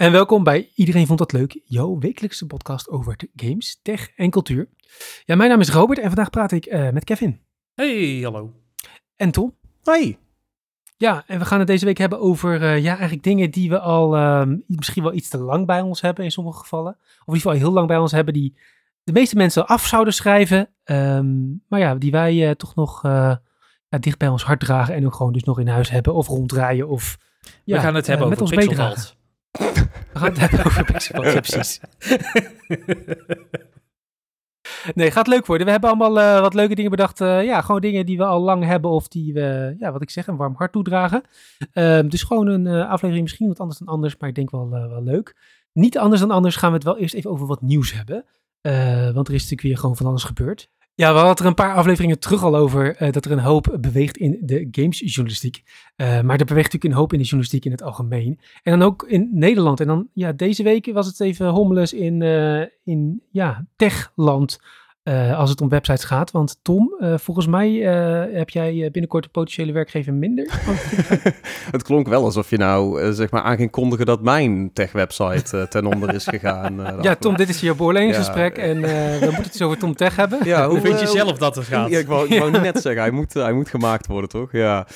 En welkom bij Iedereen Vond Dat Leuk, jouw wekelijkse podcast over de games, tech en cultuur. Ja, mijn naam is Robert en vandaag praat ik eh, met Kevin. Hey, hallo. En Tom. Hoi. Ja, en we gaan het deze week hebben over uh, ja, eigenlijk dingen die we al uh, misschien wel iets te lang bij ons hebben in sommige gevallen. Of in ieder geval heel lang bij ons hebben, die de meeste mensen af zouden schrijven. Um, maar ja, die wij uh, toch nog ja, dicht bij ons hart dragen en ook gewoon dus nog in huis hebben of ronddraaien of... Ja, we gaan het hebben over Pixelvalt. We gaan het hebben over ja precies. Nee, gaat leuk worden. We hebben allemaal uh, wat leuke dingen bedacht. Uh, ja, gewoon dingen die we al lang hebben of die we, ja, wat ik zeg, een warm hart toedragen. Uh, dus gewoon een uh, aflevering misschien wat anders dan anders, maar ik denk wel, wel leuk. Niet anders dan anders gaan we het wel eerst even over wat nieuws hebben. want er is natuurlijk weer gewoon van alles gebeurd. Ja, we hadden er een paar afleveringen terug al over uh, dat er een hoop beweegt in de gamesjournalistiek. Uh, maar er beweegt natuurlijk een hoop in de journalistiek in het algemeen. En dan ook in Nederland. En dan, ja, deze week was het even hommeles in, uh, in ja, techland. Uh, als het om websites gaat. Want Tom, uh, volgens mij uh, heb jij binnenkort een potentiële werkgever minder. het klonk wel alsof je nou zeg maar aan ging kondigen dat mijn tech-website ten onder is gegaan. ja, Tom, dit is jouw beoordelingsgesprek ja. en we moeten het eens over Tom Tech hebben. Ja, hoe vind je zelf dat het gaat? Ja, ik wou, ik wou net zeggen, hij moet, hij moet gemaakt worden, toch? Ja.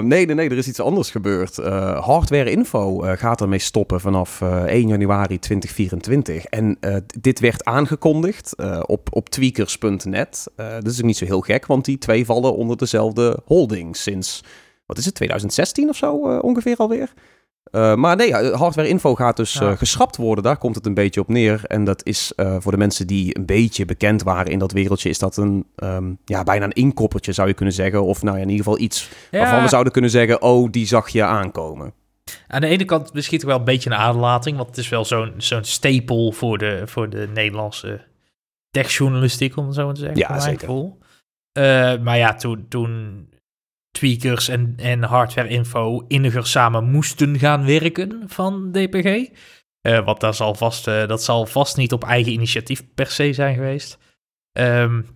nee, nee, nee, er is iets anders gebeurd. Hardware Info gaat ermee stoppen vanaf 1 januari 2024. En dit werd aangekondigd op, op tweakers.net. Uh, dat is ook niet zo heel gek, want die twee vallen onder dezelfde holding sinds, wat is het, 2016 of zo uh, ongeveer alweer. Uh, maar nee, hardware info gaat dus ja. geschrapt worden. Daar komt het een beetje op neer. En dat is voor de mensen die een beetje bekend waren in dat wereldje, is dat een um, ja, bijna een inkoppertje zou je kunnen zeggen. Of nou ja, in ieder geval iets ja. waarvan we zouden kunnen zeggen, oh, die zag je aankomen. Aan de ene kant misschien wel een beetje een aderlating, want het is wel zo'n zo'n stapel voor de, voor de Nederlandse techjournalistiek, om het zo te zeggen. Ja, zeker. Uh, maar ja, toen, toen tweakers en, en hardware info inniger samen moesten gaan werken van DPG. Uh, want dat zal, vast, uh, dat zal vast niet op eigen initiatief per se zijn geweest. Um,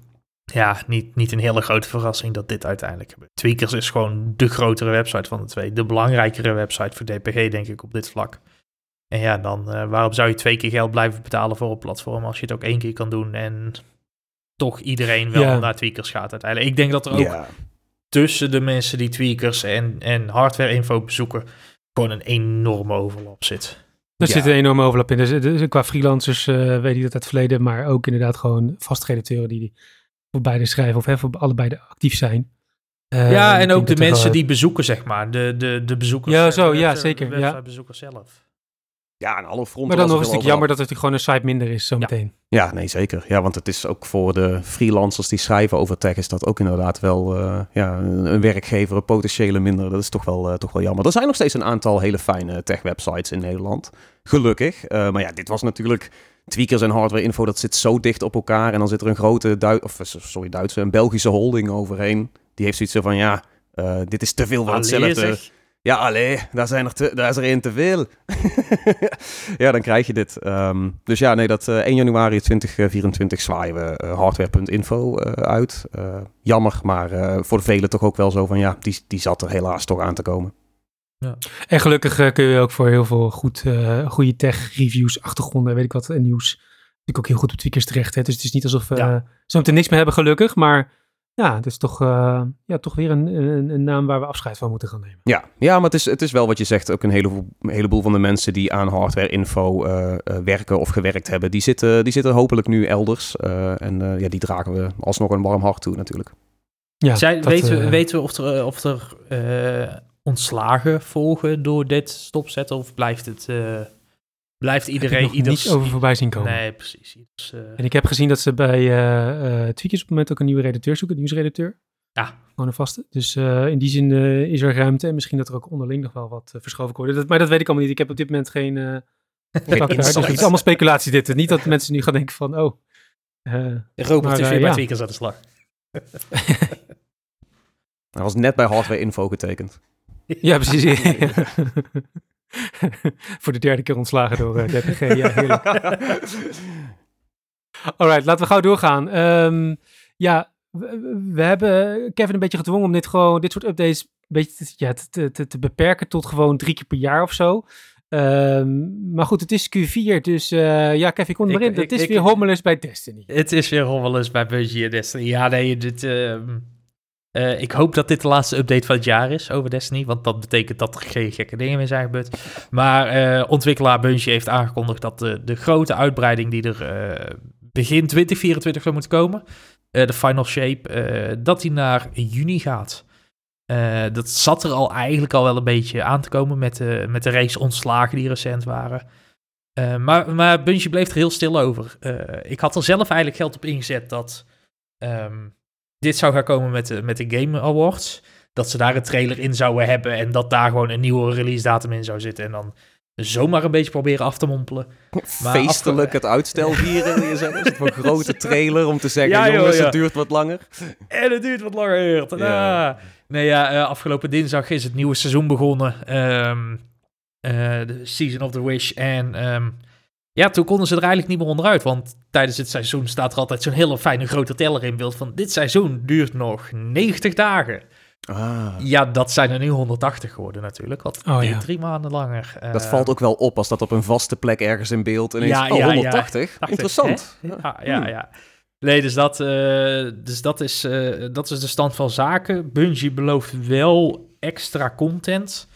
ja, niet, niet een hele grote verrassing dat dit uiteindelijk gebeurt. Tweakers is gewoon de grotere website van de twee. De belangrijkere website voor DPG, denk ik, op dit vlak. En ja, dan uh, waarom zou je twee keer geld blijven betalen voor een platform als je het ook één keer kan doen en toch iedereen wel ja. naar tweakers gaat uiteindelijk. Ik denk dat er ook ja. tussen de mensen die tweakers en, en hardware info bezoeken gewoon een enorme overlap zit. Er ja. zit een enorme overlap in. Dus, dus qua freelancers uh, weet ik dat uit het verleden, maar ook inderdaad gewoon vastredacteuren die voor beide schrijven of hè, voor allebei actief zijn. Uh, ja, en ook de mensen die bezoeken, zeg maar. De, de, de bezoekers. Ja, zo, ja, zeker. Ja. bezoekers zelf. Ja, aan alle fronten. Maar dan nog is het jammer dat het gewoon een site minder is, zometeen. Ja. ja, nee, zeker. Ja, want het is ook voor de freelancers die schrijven over tech, is dat ook inderdaad wel uh, ja, een werkgever, een potentiële minder. Dat is toch wel, uh, toch wel jammer. Er zijn nog steeds een aantal hele fijne tech-websites in Nederland. Gelukkig. Uh, maar ja, dit was natuurlijk. Tweakers en hardware info, dat zit zo dicht op elkaar. En dan zit er een grote Duits, of sorry, Duitse, een Belgische holding overheen. Die heeft zoiets van ja, dit is te veel van hetzelfde. Ja, allee, daar, zijn er te, daar is er één te veel. ja, dan krijg je dit. Um, dus ja, nee, dat uh, 1 januari 2024 zwaaien we uh, hardware.info uh, uit. jammer, maar voor de velen toch ook wel zo van ja, die, die zat er helaas toch aan te komen. Ja. En gelukkig kun je ook voor heel veel goed, goede tech-reviews, achtergronden, weet ik wat, en nieuws, natuurlijk ook heel goed op tweakers terecht. Hè? Dus het is niet alsof we ja. zo meteen niks meer hebben, gelukkig, maar ja, het is toch, uh, ja, toch weer een, een, een, naam waar we afscheid van moeten gaan nemen. Ja, ja maar het is, het is wel wat je zegt. Ook een heleboel, een heleboel van de mensen die aan hardware info uh, uh, werken of gewerkt hebben, die zitten, die zitten hopelijk nu elders. en ja, die dragen we alsnog een warm hart toe natuurlijk. Ja, Zij, dat, weten, we, weten we of er, of er ontslagen volgen door dit stopzetten of blijft het... Blijft iedereen... Heb ieders, niets over voorbij zien komen. Nee, precies. Ieders, uh... En ik heb gezien dat ze bij uh, uh, Tweakers op het moment ook een nieuwe redacteur zoeken, een nieuwsredacteur. Ja. Gewoon een vaste. Dus in die zin is er ruimte en misschien dat er ook onderling nog wel wat verschoven wordt. Dat, maar dat weet ik allemaal niet. Ik heb op dit moment geen... geen dus het is allemaal speculatie dit. Niet dat mensen nu gaan denken van, oh... Robert is weer bij Tweakers aan de slag. Hij was net bij Hardware Info getekend. Ja, precies. Voor de derde keer ontslagen door uh, DPG. ja, heerlijk. Alright, laten we gauw doorgaan. Um, ja, we, we, hebben Kevin een beetje gedwongen om dit gewoon, dit soort updates een beetje te, ja, te, te, te beperken tot gewoon drie keer per jaar of zo. Ehm, maar goed, het is Q4, dus eh, ja, Kevin, kom Ik- erin. ik- Het is ik- weer hommeles bij Destiny. Het is weer hommeles bij Bungie en Destiny. Ja, nee, dit... ehm, eh, ik hoop dat dit de laatste update van het jaar is over Destiny, want dat betekent dat er geen gekke dingen meer zijn gebeurd. Maar eh, ontwikkelaar Bungie heeft aangekondigd dat de, de grote uitbreiding die er eh, begin 2024 zou moeten komen, de Final Shape, dat die naar juni gaat. Dat zat er al eigenlijk al wel een beetje aan te komen met de, met de race ontslagen die recent waren. Maar, maar Bungie bleef er heel stil over. Ik had er zelf eigenlijk geld op ingezet dat ehm, dit zou gaan komen met de, met de Game Awards. Dat ze daar een trailer in zouden hebben en dat daar gewoon een nieuwe release datum in zou zitten. En dan zomaar een beetje proberen af te mompelen. Maar Feestelijk het uitstel vieren? Een grote trailer om te zeggen, Ja, joh, jongens, ja. het duurt wat langer. En het duurt wat langer. Ja. Nee, ja, eh, afgelopen dinsdag is het nieuwe seizoen begonnen. Ehm, eh, de Season of the Wish. En ehm, ja, toen konden ze er eigenlijk niet meer onderuit. Want tijdens het seizoen staat er altijd zo'n hele fijne grote teller in beeld van... Dit seizoen duurt nog 90 dagen. Ah, Ja, dat zijn er nu 180 geworden natuurlijk. Wat Oh, drie, ja. drie maanden langer. dat Eh, valt ook wel op als dat op een vaste plek ergens in beeld. Ja, oh, ja, ja. 180? 80, Interessant. Ja, ja, ja. Nee, dus dat, eh, dus dat, is, eh, dat is de stand van zaken. Bungie belooft wel extra content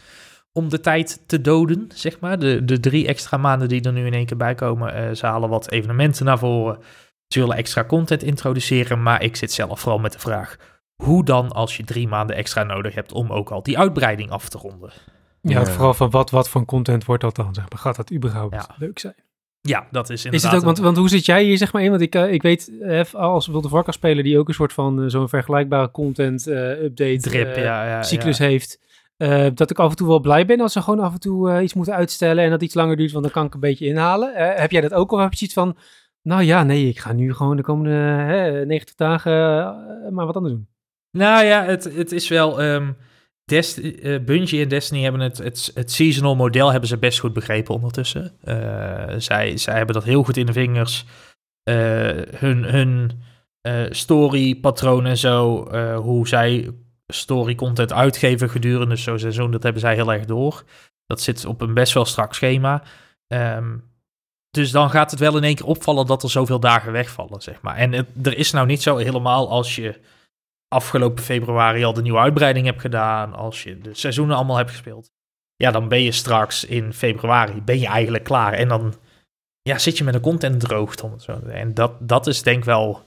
om de tijd te doden, zeg maar. De, de drie extra maanden die er nu in één keer bij komen, eh, ze halen wat evenementen naar voren. Ze willen extra content introduceren, maar ik zit zelf vooral met de vraag... Hoe dan als je drie maanden extra nodig hebt om ook al die uitbreiding af te ronden? Ja, vooral van wat, wat voor content wordt dat dan, zeg maar. Gaat dat überhaupt Ja. leuk zijn? Ja, dat is Is inderdaad... het ook, want, want hoe zit jij hier zeg maar in? Want ik, eh, ik weet, eh, als World of Warcraft speler die ook een soort van zo'n vergelijkbare content eh, update drip, ja, ja, cyclus ja. heeft. Eh, dat ik af en toe wel blij ben als ze gewoon af en toe eh, iets moeten uitstellen en dat iets langer duurt, want dan kan ik een beetje inhalen. Eh, heb jij dat ook of heb je zoiets van, nou ja, nee, ik ga nu gewoon de komende hè, 90 dagen maar wat anders doen? Nou ja, het, het is wel. ehm Dest Bungie en Destiny hebben het, het, het seasonal model hebben ze best goed begrepen ondertussen. Zij, zij hebben dat heel goed in de vingers. Hun hun eh, storypatroon en zo, hoe zij story content uitgeven gedurende zo'n seizoen, dat hebben zij heel erg door. Dat zit op een best wel strak schema. Ehm, dus dan gaat het wel in één keer opvallen dat er zoveel dagen wegvallen, zeg maar. En er is nou niet zo helemaal als je afgelopen februari al de nieuwe uitbreiding hebt gedaan, als je de seizoenen allemaal hebt gespeeld, ja, dan ben je straks in februari, ben je eigenlijk klaar. En dan ja, zit je met een content droogte. En dat, dat is denk ik wel,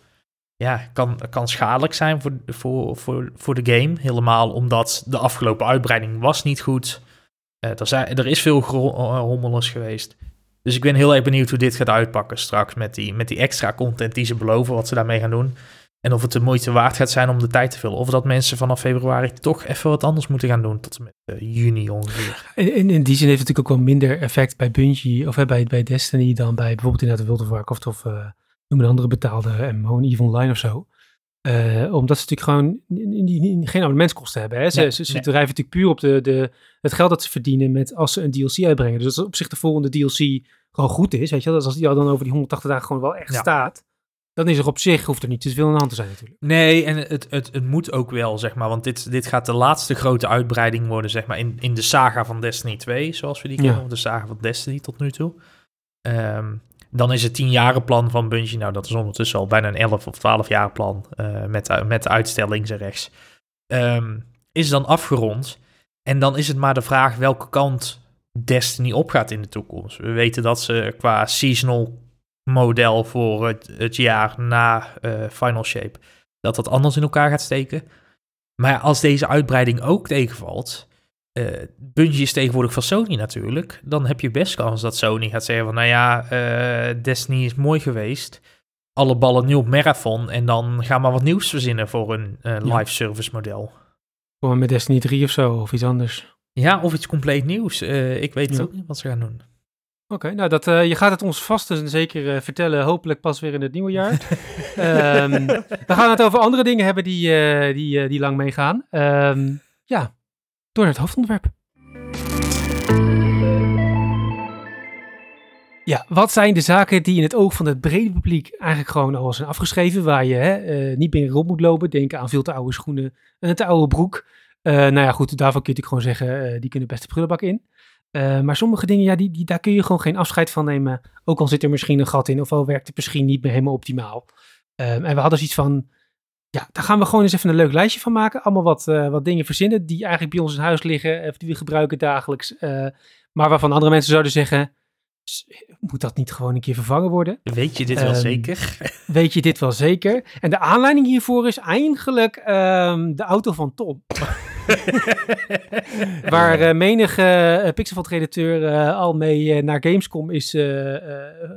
ja, kan, kan schadelijk zijn voor, voor, voor, voor de game. Helemaal omdat de afgelopen uitbreiding was niet goed. Eh er, zijn, er is veel eh, hommeles geweest. Dus ik ben heel erg benieuwd hoe dit gaat uitpakken straks met die, met die extra content die ze beloven, wat ze daarmee gaan doen. En of het de moeite waard gaat zijn om de tijd te vullen. Of dat mensen vanaf februari toch even wat anders moeten gaan doen. Tot met eh, juni ongeveer. In, in, die zin heeft het natuurlijk ook wel minder effect bij Bungie of bij, bij Destiny dan bij bijvoorbeeld inderdaad World of Warcraft of eh noem een andere betaalde MMO, een EVE Online of zo. Eh, omdat ze natuurlijk gewoon geen abonnementskosten hebben. Hè? Ze, Nee, ze, ze nee. drijven natuurlijk puur op de, de, het geld dat ze verdienen met als ze een DLC uitbrengen. Dus als op zich de volgende DLC gewoon goed is, weet je wel. Dus als die al dan over die 180 dagen gewoon wel echt Ja. staat, dan is er op zich, hoeft er niet te veel aan de hand te zijn natuurlijk. Nee, en het, het, het moet ook wel, zeg maar. Want dit, dit gaat de laatste grote uitbreiding worden, zeg maar, in, in de saga van Destiny 2, zoals we die Ja. kennen. Of de saga van Destiny tot nu toe. Ehm, dan is het 10 plan van Bungie. Nou, dat is ondertussen al bijna een 11 of 12 jaar plan. eh, met, de- met de uitstel links en rechts. Ehm, is dan afgerond. En dan is het maar de vraag welke kant Destiny opgaat in de toekomst. We weten dat ze qua seasonal model voor het, het jaar na eh, Final Shape, dat dat anders in elkaar gaat steken. Maar als deze uitbreiding ook tegenvalt, eh Bungie is tegenwoordig van Sony natuurlijk, dan heb je best kans dat Sony gaat zeggen van, nou ja, eh, Destiny is mooi geweest, alle ballen nu op Marathon en dan gaan we wat nieuws verzinnen voor een eh, Ja. live service model. Gewoon met Destiny 3 of zo, of iets anders. Ja, of iets compleet nieuws. Ik weet Ja. ook niet wat ze gaan doen. Oké, nou dat, je gaat het ons vast en zeker vertellen, hopelijk pas weer in het nieuwe jaar. Ehm, we gaan het over andere dingen hebben die, die, die lang meegaan. Ehm, ja, door naar het hoofdonderwerp. Ja, wat zijn de zaken die in het oog van het brede publiek eigenlijk gewoon al zijn afgeschreven, waar je hè, eh, niet meer op moet lopen? Denk aan veel te oude schoenen en een te oude broek. Eh, nou ja, goed, daarvan kun je natuurlijk gewoon zeggen, eh, die kunnen best de prullenbak in. Eh, maar sommige dingen, ja, die, die, daar kun je gewoon geen afscheid van nemen. Ook al zit er misschien een gat in, of al werkt het misschien niet meer helemaal optimaal. Ehm, en we hadden zoiets van, ja, daar gaan we gewoon eens even een leuk lijstje van maken. Allemaal wat, eh, wat dingen verzinnen die eigenlijk bij ons in huis liggen, of die we gebruiken dagelijks. eh, maar waarvan andere mensen zouden zeggen, "S- moet dat niet gewoon een keer vervangen worden? Weet je dit wel Ehm, zeker? Weet je dit wel zeker? En de aanleiding hiervoor is eigenlijk ehm, de auto van Tom. Waar eh, menige uh, eh, al mee eh, naar Gamescom is eh eh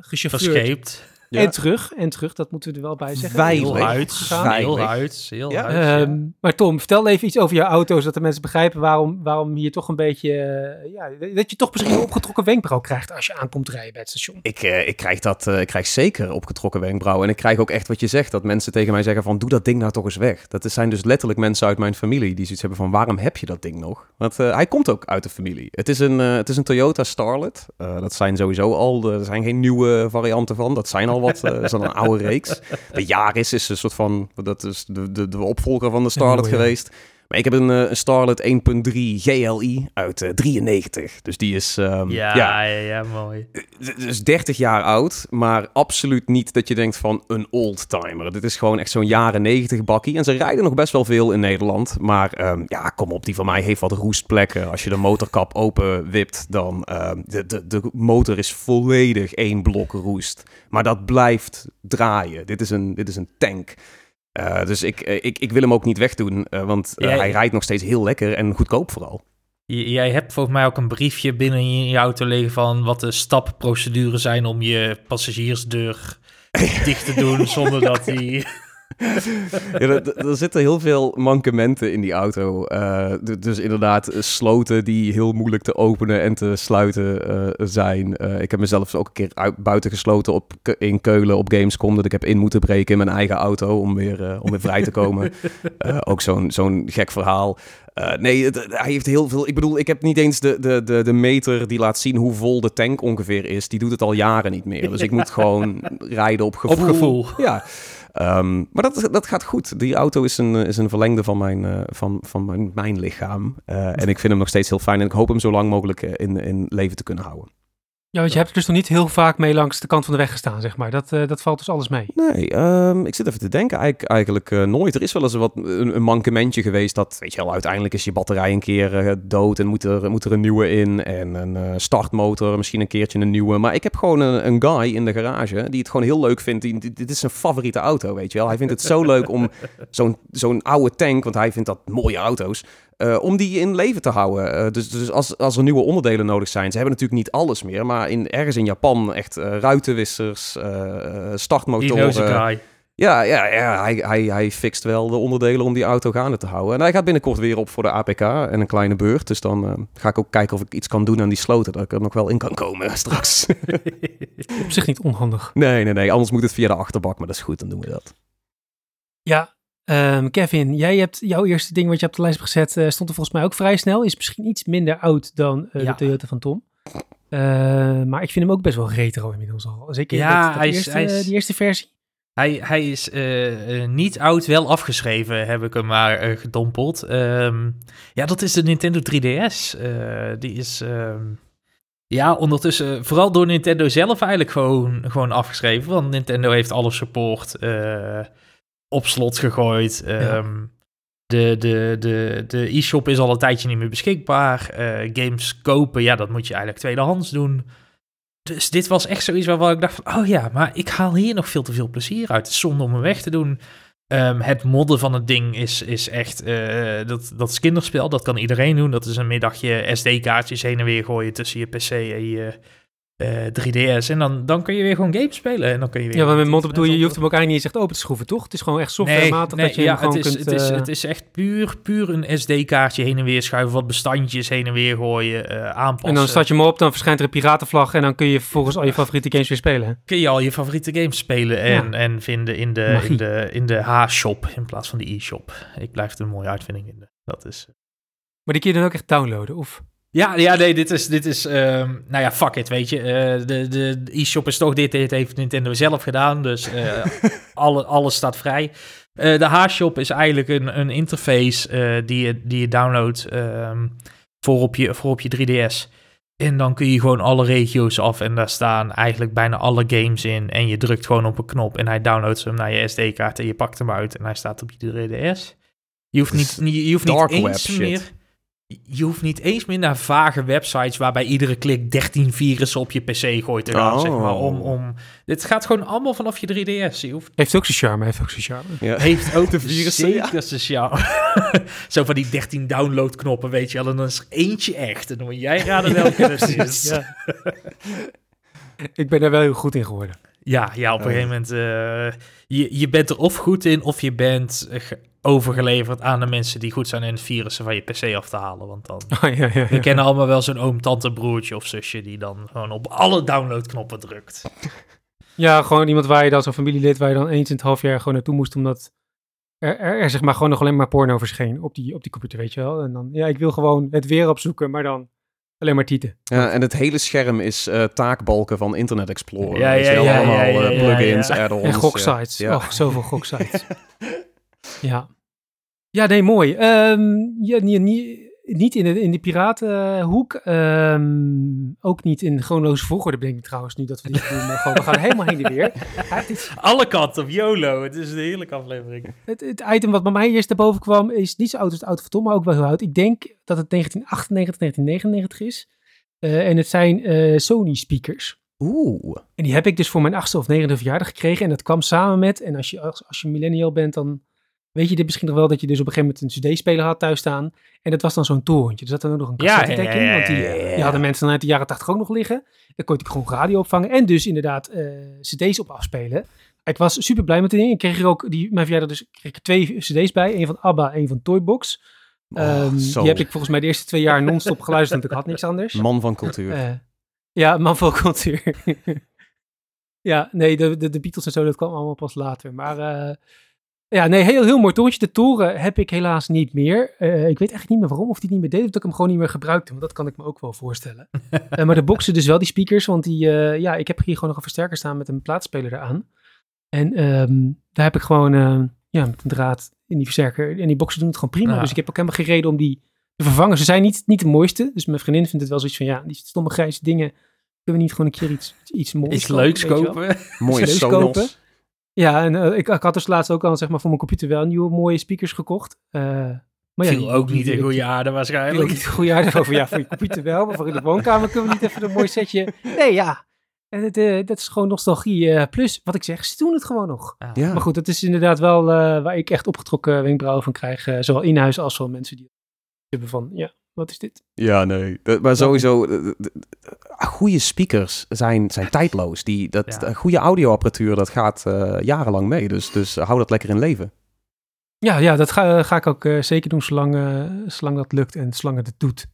gechauffeurd. Verscheept. Ja. En terug, en terug, dat moeten we er wel bij zeggen. Wij- Heel. Gegaan. Heel huids. Heel Ja. ja. Ehm, maar Tom, vertel even iets over jouw auto, zodat de mensen begrijpen waarom, waarom hier toch een beetje, eh, ja, dat je toch misschien een opgetrokken wenkbrauw krijgt als je aankomt rijden bij het station. Ik, eh, ik krijg dat, eh, ik krijg zeker opgetrokken wenkbrauwen. En ik krijg ook echt wat je zegt, dat mensen tegen mij zeggen van, doe dat ding nou toch eens weg. Dat zijn dus letterlijk mensen uit mijn familie die zoiets hebben van, waarom heb je dat ding nog? Want eh, hij komt ook uit de familie. Het is een, eh, het is een Toyota Starlet. Eh, dat zijn sowieso al, er zijn geen nieuwe varianten van. Dat zijn al wat, dat is al een oude reeks. De Yaris is een soort van, dat is de, de, de opvolger van de Starlet nieuwe, ja. Maar ik heb een, eh, een Starlet 1.3 GLI uit eh, 93. Dus die is... ehm, ja, ja, ja, mooi. het is 30 jaar oud, maar absoluut niet dat je denkt van een oldtimer. Dit is gewoon echt zo'n jaren 90 bakkie. En ze rijden nog best wel veel in Nederland. Maar ehm, ja, kom op, die van mij heeft wat roestplekken. Als je de motorkap open wipt, dan um, de, de, de motor is volledig één blok roest. Maar dat blijft draaien. Dit is een, dit is een tank. Uh, dus ik, ik, ik wil hem ook niet wegdoen, uh, want uh, Jij... hij rijdt nog steeds heel lekker en goedkoop vooral. Jij hebt volgens mij ook een briefje binnen in je auto liggen van wat de stapprocedures zijn om je passagiersdeur dicht te doen zonder dat die... ja, er, er, zitten heel veel mankementen in die auto. Uh, dus inderdaad, sloten die heel moeilijk te openen en te sluiten uh, zijn. Uh, ik heb mezelf ook een keer uit, buiten gesloten op, in Keulen op Gamescom. Dat ik heb in moeten breken in mijn eigen auto om weer, om weer vrij te komen. ook zo'n zo'n gek verhaal. Uh, nee, het, hij heeft heel veel. Ik bedoel, ik heb niet eens de, de, de, de meter die laat zien hoe vol de tank ongeveer is. Die doet het al jaren niet meer. Dus ik moet gewoon rijden op gevoel. Op gevoel. Ja. Um, maar dat, dat gaat goed. Die auto is een, is een verlengde van mijn, uh, van, van mijn, mijn lichaam. Uh, en ik vind hem nog steeds heel fijn. En ik hoop hem zo lang mogelijk in, in leven te kunnen houden. Ja, want je hebt er dus nog niet heel vaak mee langs de kant van de weg gestaan, zeg maar. Dat, uh, dat valt dus alles mee. Nee, um, ik zit even te denken. Eigenlijk, eigenlijk uh, nooit. Er is wel eens wat, een, een mankementje geweest dat, weet je wel, uiteindelijk is je batterij een keer uh, dood en moet er, moet er een nieuwe in. En een startmotor, misschien een keertje een nieuwe. Maar ik heb gewoon een, een guy in de garage die het gewoon heel leuk vindt. Die, dit is zijn favoriete auto, weet je wel. Hij vindt het zo leuk om zo'n zo'n oude tank, want hij vindt dat mooie auto's. Uh, om die in leven te houden. Uh, dus dus als, als er nieuwe onderdelen nodig zijn. Ze hebben natuurlijk niet alles meer. Maar in, ergens in Japan echt uh, ruitenwissers, startmotoren. Ja, ja, ja hij, hij, hij fixt wel de onderdelen om die auto gaande te houden. En hij gaat binnenkort weer op voor de APK en een kleine beurt. Dus dan ga ik ook kijken of ik iets kan doen aan die sloten. Dat ik er nog wel in kan komen straks. op zich niet onhandig. Nee, nee, nee. Anders moet het via de achterbak. Maar dat is goed, dan doen we dat. Ja, Um, Kevin, jij hebt jouw eerste ding wat je op de lijst hebt gezet, uh, stond er volgens mij ook vrij snel. Is misschien iets minder oud dan uh, ja. de Toyota van Tom. Uh, maar ik vind hem ook best wel retro inmiddels al. Zeker ja, dat, hij is, eerste, hij is, die eerste versie. Hij, hij is uh, niet oud, wel afgeschreven, heb ik hem maar gedompeld. Um, ja, dat is de Nintendo 3DS. Uh, die is... Um, ja, ondertussen, vooral door Nintendo zelf eigenlijk gewoon, gewoon afgeschreven. Want Nintendo heeft alle support uh, op slot gegooid. Ja. Um, de de, de, de e-shop is al een tijdje niet meer beschikbaar. Uh, games kopen, ja, dat moet je eigenlijk tweedehands doen. Dus dit was echt zoiets waarvan ik dacht van, oh ja, maar ik haal hier nog veel te veel plezier uit. Het is zonde om hem weg te doen. Um, het modden van het ding is, is echt, uh, dat, dat is kinderspel, dat kan iedereen doen. Dat is een middagje SD-kaartjes heen en weer gooien tussen je PC en je uh, 3DS. En dan, dan kun je weer gewoon games spelen. En dan kun je weer ja, maar met modden bedoel je, je hoeft hem ook eigenlijk niet eens echt open te schroeven, toch? Het is gewoon echt softwarematig nee, nee, dat je ja, hem gewoon het is, kunt... Het is, uh... het is echt puur, puur een SD-kaartje heen en weer schuiven, wat bestandjes heen en weer gooien, uh, aanpassen. En dan start je hem op, dan verschijnt er een piratenvlag en dan kun je vervolgens al je favoriete games weer spelen. Kun je al je favoriete games spelen en, ja. en vinden in de, in de, in de H-shop in plaats van de e-shop. Ik blijf het een mooie uitvinding vinden. Dat is... Maar die kun je dan ook echt downloaden, of... Ja, ja, nee, dit is, dit is um, nou ja, fuck it, weet je. Uh, de de, e-shop is toch dit, dit heeft Nintendo zelf gedaan, dus uh, alle, alles staat vrij. Uh, de H-shop is eigenlijk een, een interface die, je, die je downloadt um, voor, op je, voor op je 3DS. En dan kun je gewoon alle regio's af en daar staan eigenlijk bijna alle games in. En je drukt gewoon op een knop en hij downloadt hem naar je SD-kaart en je pakt hem uit en hij staat op je 3DS. Je hoeft niet, je hoeft niet eens shit. meer... Je hoeft niet eens meer naar vage websites waarbij iedere klik 13 virussen op je PC gooit te gaan, Oh. zeg maar. Om, om, dit gaat gewoon allemaal vanaf je 3DS. Je hoeft Heeft ook zijn charme, heeft ook zijn charme. Ja. heeft ook De virussen, ja. zeker sociaal. Zo van die 13 downloadknoppen, weet je wel. En dan is er eentje echt. En dan moet jij raden welke het is. Ja. ik ben daar wel heel goed in geworden. Ja, ja, op een Oh. gegeven moment... eh, je, je bent er of goed in, of je bent eh, ge- overgeleverd aan de mensen die goed zijn in het virussen van je PC af te halen. Want dan... Oh, ja, ja, ja. We kennen allemaal wel zo'n oom, tante, broertje of zusje die dan gewoon op alle downloadknoppen drukt. Ja, gewoon iemand waar je dan zo'n familielid waar je dan eens in het half jaar gewoon naartoe moest, omdat er, er, er zeg maar gewoon nog alleen maar porno verscheen op die, op die computer, weet je wel. En dan, ja, ik wil gewoon het weer opzoeken, maar dan alleen maar tieten. Ja, en het hele scherm is eh, taakbalken van Internet Explorer. Ja, ja, ja, allemaal ja, ja, eh, plugins, add-ons. En goksites. Ja. Oh, zoveel goksites. ja. Ja, nee, mooi. Ehm, ja, niet, niet, niet in de, in de piratenhoek. ehm, ook niet in chronologische volgorde, bedenk ik trouwens, nu dat we dit doen. Maar gewoon, we gaan helemaal heen en weer. Ja, het is- Alle kanten op YOLO. Het is een heerlijke aflevering. Het, het item wat bij mij eerst naar boven kwam is niet zo oud als het auto van Tom, maar ook wel heel oud. Ik denk dat het 1998, 1999 is. Eh, en het zijn eh, Sony speakers. Oeh. En die heb ik dus voor mijn achtste of negende verjaardag gekregen. En dat kwam samen met, en als je, als, als je millennial bent, dan weet je dit misschien nog wel, dat je dus op een gegeven moment een cd-speler had thuis staan. En dat was dan zo'n torentje. Er zat dan ook nog een Ja, cassettedek ja, in, want die, hadden mensen dan uit de jaren 80 ook nog liggen. Dan kon je gewoon radio opvangen en dus inderdaad eh, cd's op afspelen. Ik was super blij met die ding. Ik kreeg er ook, die, mijn verjaardag dus, kreeg ik er twee cd's bij. Een van ABBA, een van Toybox. Oh, Ehm, die heb ik volgens mij de eerste twee jaar non-stop geluisterd, want ik had niks anders. Man van cultuur. Eh, ja, man van cultuur. ja, nee, de, de, de Beatles en zo, dat kwam allemaal pas later. Maar eh, ja, nee, heel, heel mooi torentje. De toren heb ik helaas niet meer. Eh, ik weet echt niet meer waarom, of die niet meer deed, of dat ik hem gewoon niet meer gebruikte. Want dat kan ik me ook wel voorstellen. Eh, maar de boxen dus wel, die speakers, want die, eh, ja, ik heb hier gewoon nog een versterker staan met een plaatspeler eraan. En ehm, daar heb ik gewoon, eh, ja, met een draad in die versterker. En die boxen doen het gewoon prima. Ja. Dus ik heb ook helemaal geen reden om die te vervangen. Ze zijn niet, niet de mooiste. Dus mijn vriendin vindt het wel zoiets van, ja, die stomme grijze dingen. Kunnen we niet gewoon een keer iets, iets moois Iets leuks kopen. Mooie Sonos. Ja, en eh, ik, ik had dus laatst ook al zeg maar, voor mijn computer wel nieuwe mooie speakers gekocht. Eh, maar ja, Viel ook niet in goede aarde waarschijnlijk. ook niet goede aardig over. Ja, voor je computer wel, maar voor in de woonkamer kunnen we niet even een mooi setje. Nee, ja. En het, eh, dat is gewoon nostalgie. eh, plus, wat ik zeg, ze doen het gewoon nog. Ja. Maar goed, dat is inderdaad wel eh, waar ik echt opgetrokken wenkbrauwen van krijg. zowel in huis als van mensen die hebben van, ja, wat is dit? Ja, nee. Dat- maar sowieso, de- goede speakers zijn, zijn tijdloos. Die, dat, Ja. eh, goede audioapparatuur, dat gaat eh, jarenlang mee. Dus, dus hou dat lekker in leven. Ja, ja dat ga, ga ik ook eh, zeker doen zolang, zolang dat lukt en zolang het het doet.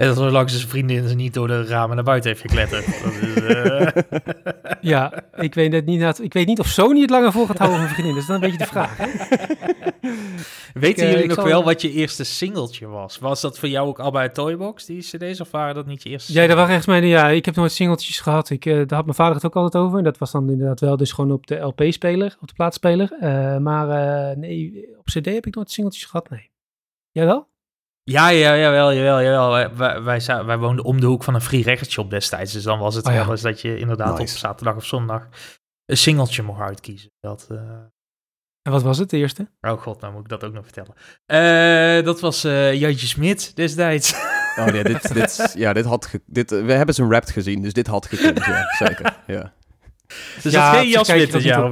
En dat zolang zijn vriendin ze niet door de ramen naar buiten heeft gekletterd. Dat is, eh, Ja, ik weet, net niet, ik weet niet of Sony het langer vol gaat houden van vriendin. Dat is dan een beetje de vraag. Weten eh, jullie ik nog zal- wel wat je eerste singeltje was? Was dat voor jou ook al bij Toybox, die cd's, of waren dat niet je eerste Ja, dat waren echt mijn, ja, ik heb nooit singeltjes gehad. Ik, eh, daar had mijn vader het ook altijd over. Dat was dan inderdaad wel dus gewoon op de LP-speler, op de plaatspeler. Eh, maar eh, nee, op CD heb ik nooit singeltjes gehad, nee. Jij wel? Ja, ja, jawel, jawel, jawel. Wij, wij, wij, wij woonden om de hoek van een free rechtshop destijds. Dus dan was het Oh ja. wel eens dat je inderdaad Nice. op zaterdag of zondag een singeltje mocht uitkiezen. Dat, eh, En wat was het, de eerste? Oh god, nou moet ik dat ook nog vertellen. Eh, dat was eh Jantje Smit destijds. Oh, ja, dit, dit, ja, dit had ge- dit, we hebben zijn rap gezien, dus dit had gekund. Ja, zeker. Ja. Dus Ja, dat geen Smit dat dit jaar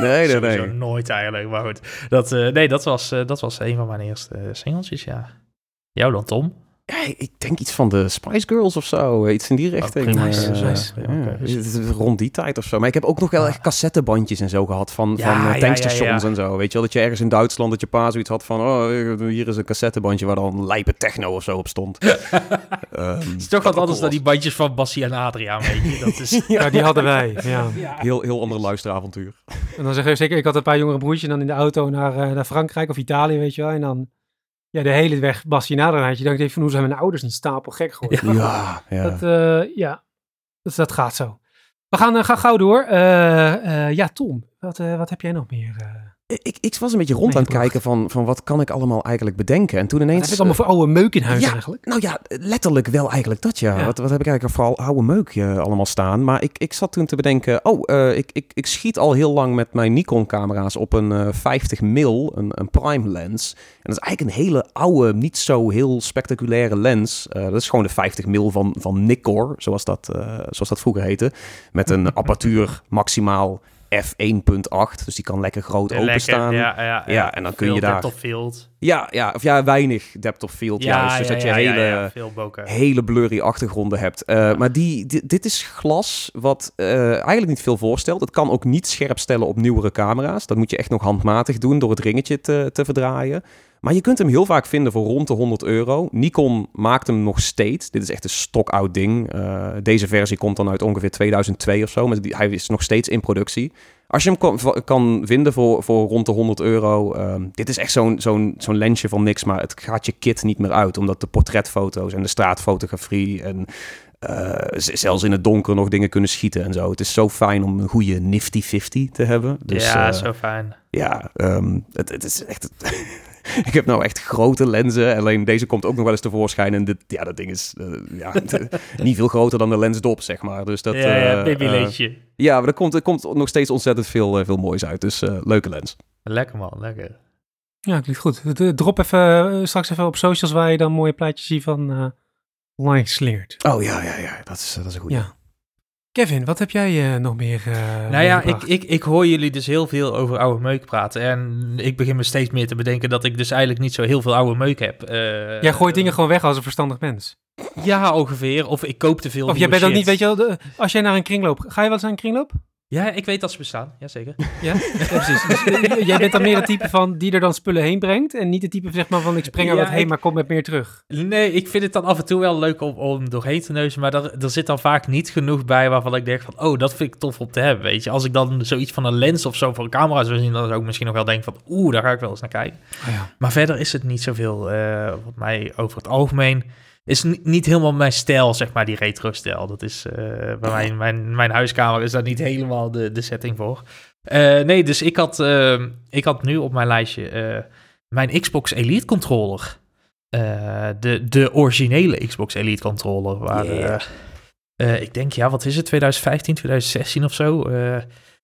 Nee, nee, nee. nooit eigenlijk, maar goed. Dat, nee, dat was, dat was een van mijn eerste singeltjes, ja. Jou dan, Tom? Ja, ik denk iets van de Spice Girls of zo. eh, Iets in die richting. nice, ja, nice. Rond die tijd of zo. Maar ik heb ook nog wel Ja. echt cassettebandjes en zo gehad van, Ja, van eh, ja, tankstations ja, ja. en zo. Weet je wel, dat je ergens in Duitsland, dat je pa zoiets had van... Oh, hier is een cassettebandje waar dan lijpe techno of zo op stond. Ehm, Het is toch wat anders dan die bandjes van Bassie en Adriaan, weet je. Dat is... Ja, die hadden wij. Ja. Heel, heel ander luisteravontuur. En dan zeg je zeker, ik had een paar jongere broertjes en dan in de auto naar, eh, naar Frankrijk of Italië, weet je wel. En dan ja, de hele weg Basje nader had je. Denk van, hoe zijn mijn ouders niet stapel gek geworden? Ja, ja. Dat, eh, ja, dus dat gaat zo. We gaan, eh, gaan gauw door. Eh, eh, ja, Tom, wat, eh, wat heb jij nog meer? Eh? ik, ik was een beetje rond aan het kijken van, van wat kan ik allemaal eigenlijk bedenken. En toen ineens... Heb ik allemaal voor oude meuk in huis Ja. eigenlijk? Nou ja, letterlijk wel eigenlijk dat ja. Ja. Wat, wat heb ik eigenlijk vooral oude meuk eh, allemaal staan. Maar ik, ik zat toen te bedenken, oh, eh, ik, ik, ik schiet al heel lang met mijn Nikon camera's op een eh 50 mil, een, een prime lens. En dat is eigenlijk een hele oude, niet zo heel spectaculaire lens. Eh, dat is gewoon de 50 mil van, van Nikkor, zoals dat, eh, zoals dat vroeger heette. Met een apparatuur maximaal f1.8, dus die kan lekker groot openstaan. ja, ja, Ja, en dan kun je daar- field. Ja, ja, of ja, weinig depth of field juist. Dus dat je hele, ja, hele blurry achtergronden hebt. Eh, Maar die, di- dit is glas wat eh, eigenlijk niet veel voorstelt. Het kan ook niet scherp stellen op nieuwere camera's. Dat moet je echt nog handmatig doen door het ringetje te, te verdraaien. Maar je kunt hem heel vaak vinden voor rond de 100 euro. Nikon maakt hem nog steeds. Dit is echt een stokoud ding. Eh, deze versie komt dan uit ongeveer 2002 of zo. Maar die, hij is nog steeds in productie. Als je hem kan, kan vinden voor, voor rond de 100 euro. ehm, dit is echt zo'n zo'n zo'n lensje van niks. Maar het gaat je kit niet meer uit. Omdat de portretfoto's en de straatfotografie. En eh, zelfs in het donker nog dingen kunnen schieten en zo. Het is zo fijn om een goede Nifty 50 te hebben. Dus, ja, eh, zo fijn. ja, ehm, het, het is echt. ik heb nou echt grote lenzen. Alleen deze komt ook nog wel eens tevoorschijn. En dit, ja, dat ding is eh, ja, niet veel groter dan de lensdop, zeg maar. Dus dat, ja, ja, eh, babyleedje. eh, ja, maar er komt, er komt nog steeds ontzettend veel, veel moois uit. Dus eh, leuke lens. Lekker man, lekker. Ja, klinkt goed. De- Drop even, straks even op socials waar je dan mooie plaatjes ziet van eh online geslingerd. Oh ja, ja, ja. Dat is, dat is een goede. Ja. Kevin, wat heb jij eh, nog meer eh nou ja, ik, ik, ik hoor jullie dus heel veel over oude meuk praten. En ik begin me steeds meer te bedenken dat ik dus eigenlijk niet zo heel veel oude meuk heb. Eh, Jij gooit dingen gewoon weg als een verstandig mens. Ja, ongeveer. Of ik koop te veel Of jij bent ook shit. niet, weet je wel, de- als jij naar een kringloop... Ga je wel eens naar een kringloop? Ja, ik weet dat ze bestaan. Jazeker. Ja, ja precies. Dus, eh, jij bent dan meer het type van die er dan spullen heen brengt. En niet het type zeg maar van ik spring er Ja, wat heen, ik- maar kom met meer terug. Nee, ik vind het dan af en toe wel leuk om, om doorheen te neuzen. Maar er, er zit dan vaak niet genoeg bij waarvan ik denk van... Oh, dat vind ik tof om te hebben, weet je. Als ik dan zoiets van een lens of zo voor een camera zou zien... dan zou ik misschien nog wel denken van... Oeh, daar ga ik wel eens naar kijken. Oh ja. Maar verder is het niet zoveel, eh wat mij over het algemeen... Is ni- niet helemaal mijn stijl, zeg maar, die retro-stijl. Dat is, eh, bij mijn, mijn, mijn huiskamer is daar niet helemaal de, de setting voor. Eh, nee, dus ik had, eh, ik had nu op mijn lijstje eh, mijn Xbox Elite controller. Eh, de, de originele Xbox Elite controller. Waar, Yeah. eh, eh, ik denk, ja, wat is het, 2015, 2016 of zo? Eh,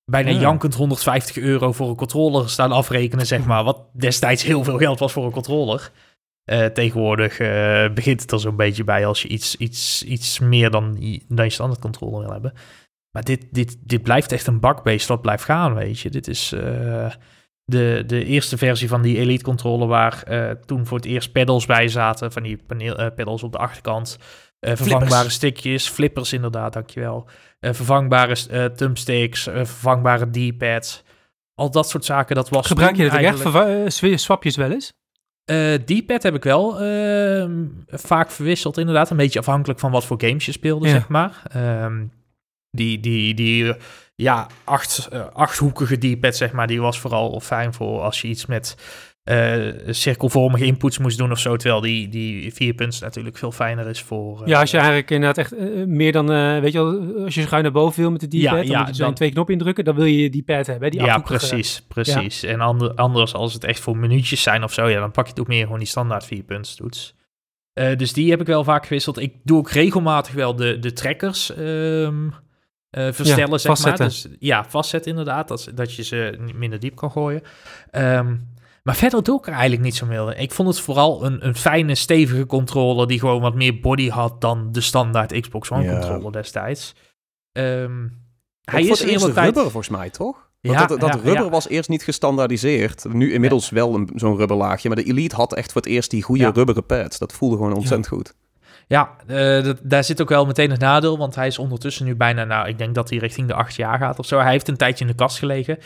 bijna Ja. jankend 150 euro voor een controller staan afrekenen, zeg maar. Wat destijds heel veel geld was voor een controller. Eh, tegenwoordig eh, begint het er zo'n beetje bij als je iets, iets, iets meer dan, dan je standaard controller wil hebben. Maar dit, dit, dit blijft echt een bakbeest wat blijft gaan, weet je. Dit is eh, de, de eerste versie van die Elite controller waar toen voor het eerst pedals bij zaten. Van die paneel, pedals op de achterkant. Vervangbare Flippers. stickjes, flippers inderdaad, dankjewel. Vervangbare thumbsticks, vervangbare D-pads. Al dat soort zaken, dat was Gebruik je dat ook echt? eigenlijk- Verwa- swi- Swap je het wel eens? Eh D-pad heb ik wel ehm, vaak verwisseld, inderdaad. Een beetje afhankelijk van wat voor games je speelde, Ja. zeg maar. Ehm, die, die, die ja, acht, eh, achthoekige D-pad, zeg maar, die was vooral fijn voor als je iets met eh, cirkelvormige inputs moest doen of zo. Terwijl die, die vier punten natuurlijk veel fijner is voor... eh, Ja, als je eigenlijk inderdaad echt eh, meer dan, weet je wel, als je schuin naar boven wil met de D-pad, Ja, dan ja, moet je zo dan- twee knoppen indrukken, dan wil je die pad hebben, die ja, precies, precies. En ander, anders als het echt voor minuutjes zijn of zo, ja, dan pak je het ook meer gewoon die standaard vier toets. Dus die heb ik wel vaak gewisseld. Ik doe ook regelmatig wel de, de trackers ehm, eh, verstellen, zeg vastzetten. maar. Dus, ja, vastzetten inderdaad, dat, dat je ze minder diep kan gooien. Ehm, maar verder doe ik er eigenlijk niet zo meer. Ik vond het vooral een, een fijne, stevige controller die gewoon wat meer body had dan de standaard Xbox One Ja. controller destijds. Ehm, Hij is tijd... rubber volgens mij, toch? Want Ja, dat dat ja, rubber ja. was eerst niet gestandaardiseerd. Nu inmiddels wel een- zo'n rubberlaagje. Maar de Elite had echt voor het eerst die goede rubberen pads. Dat voelde gewoon ontzettend goed. Ja, eh, dat, daar zit ook wel meteen het nadeel, want hij is ondertussen nu bijna, nou, ik denk dat hij richting de acht jaar gaat of zo. Hij heeft een tijdje in de kast gelegen.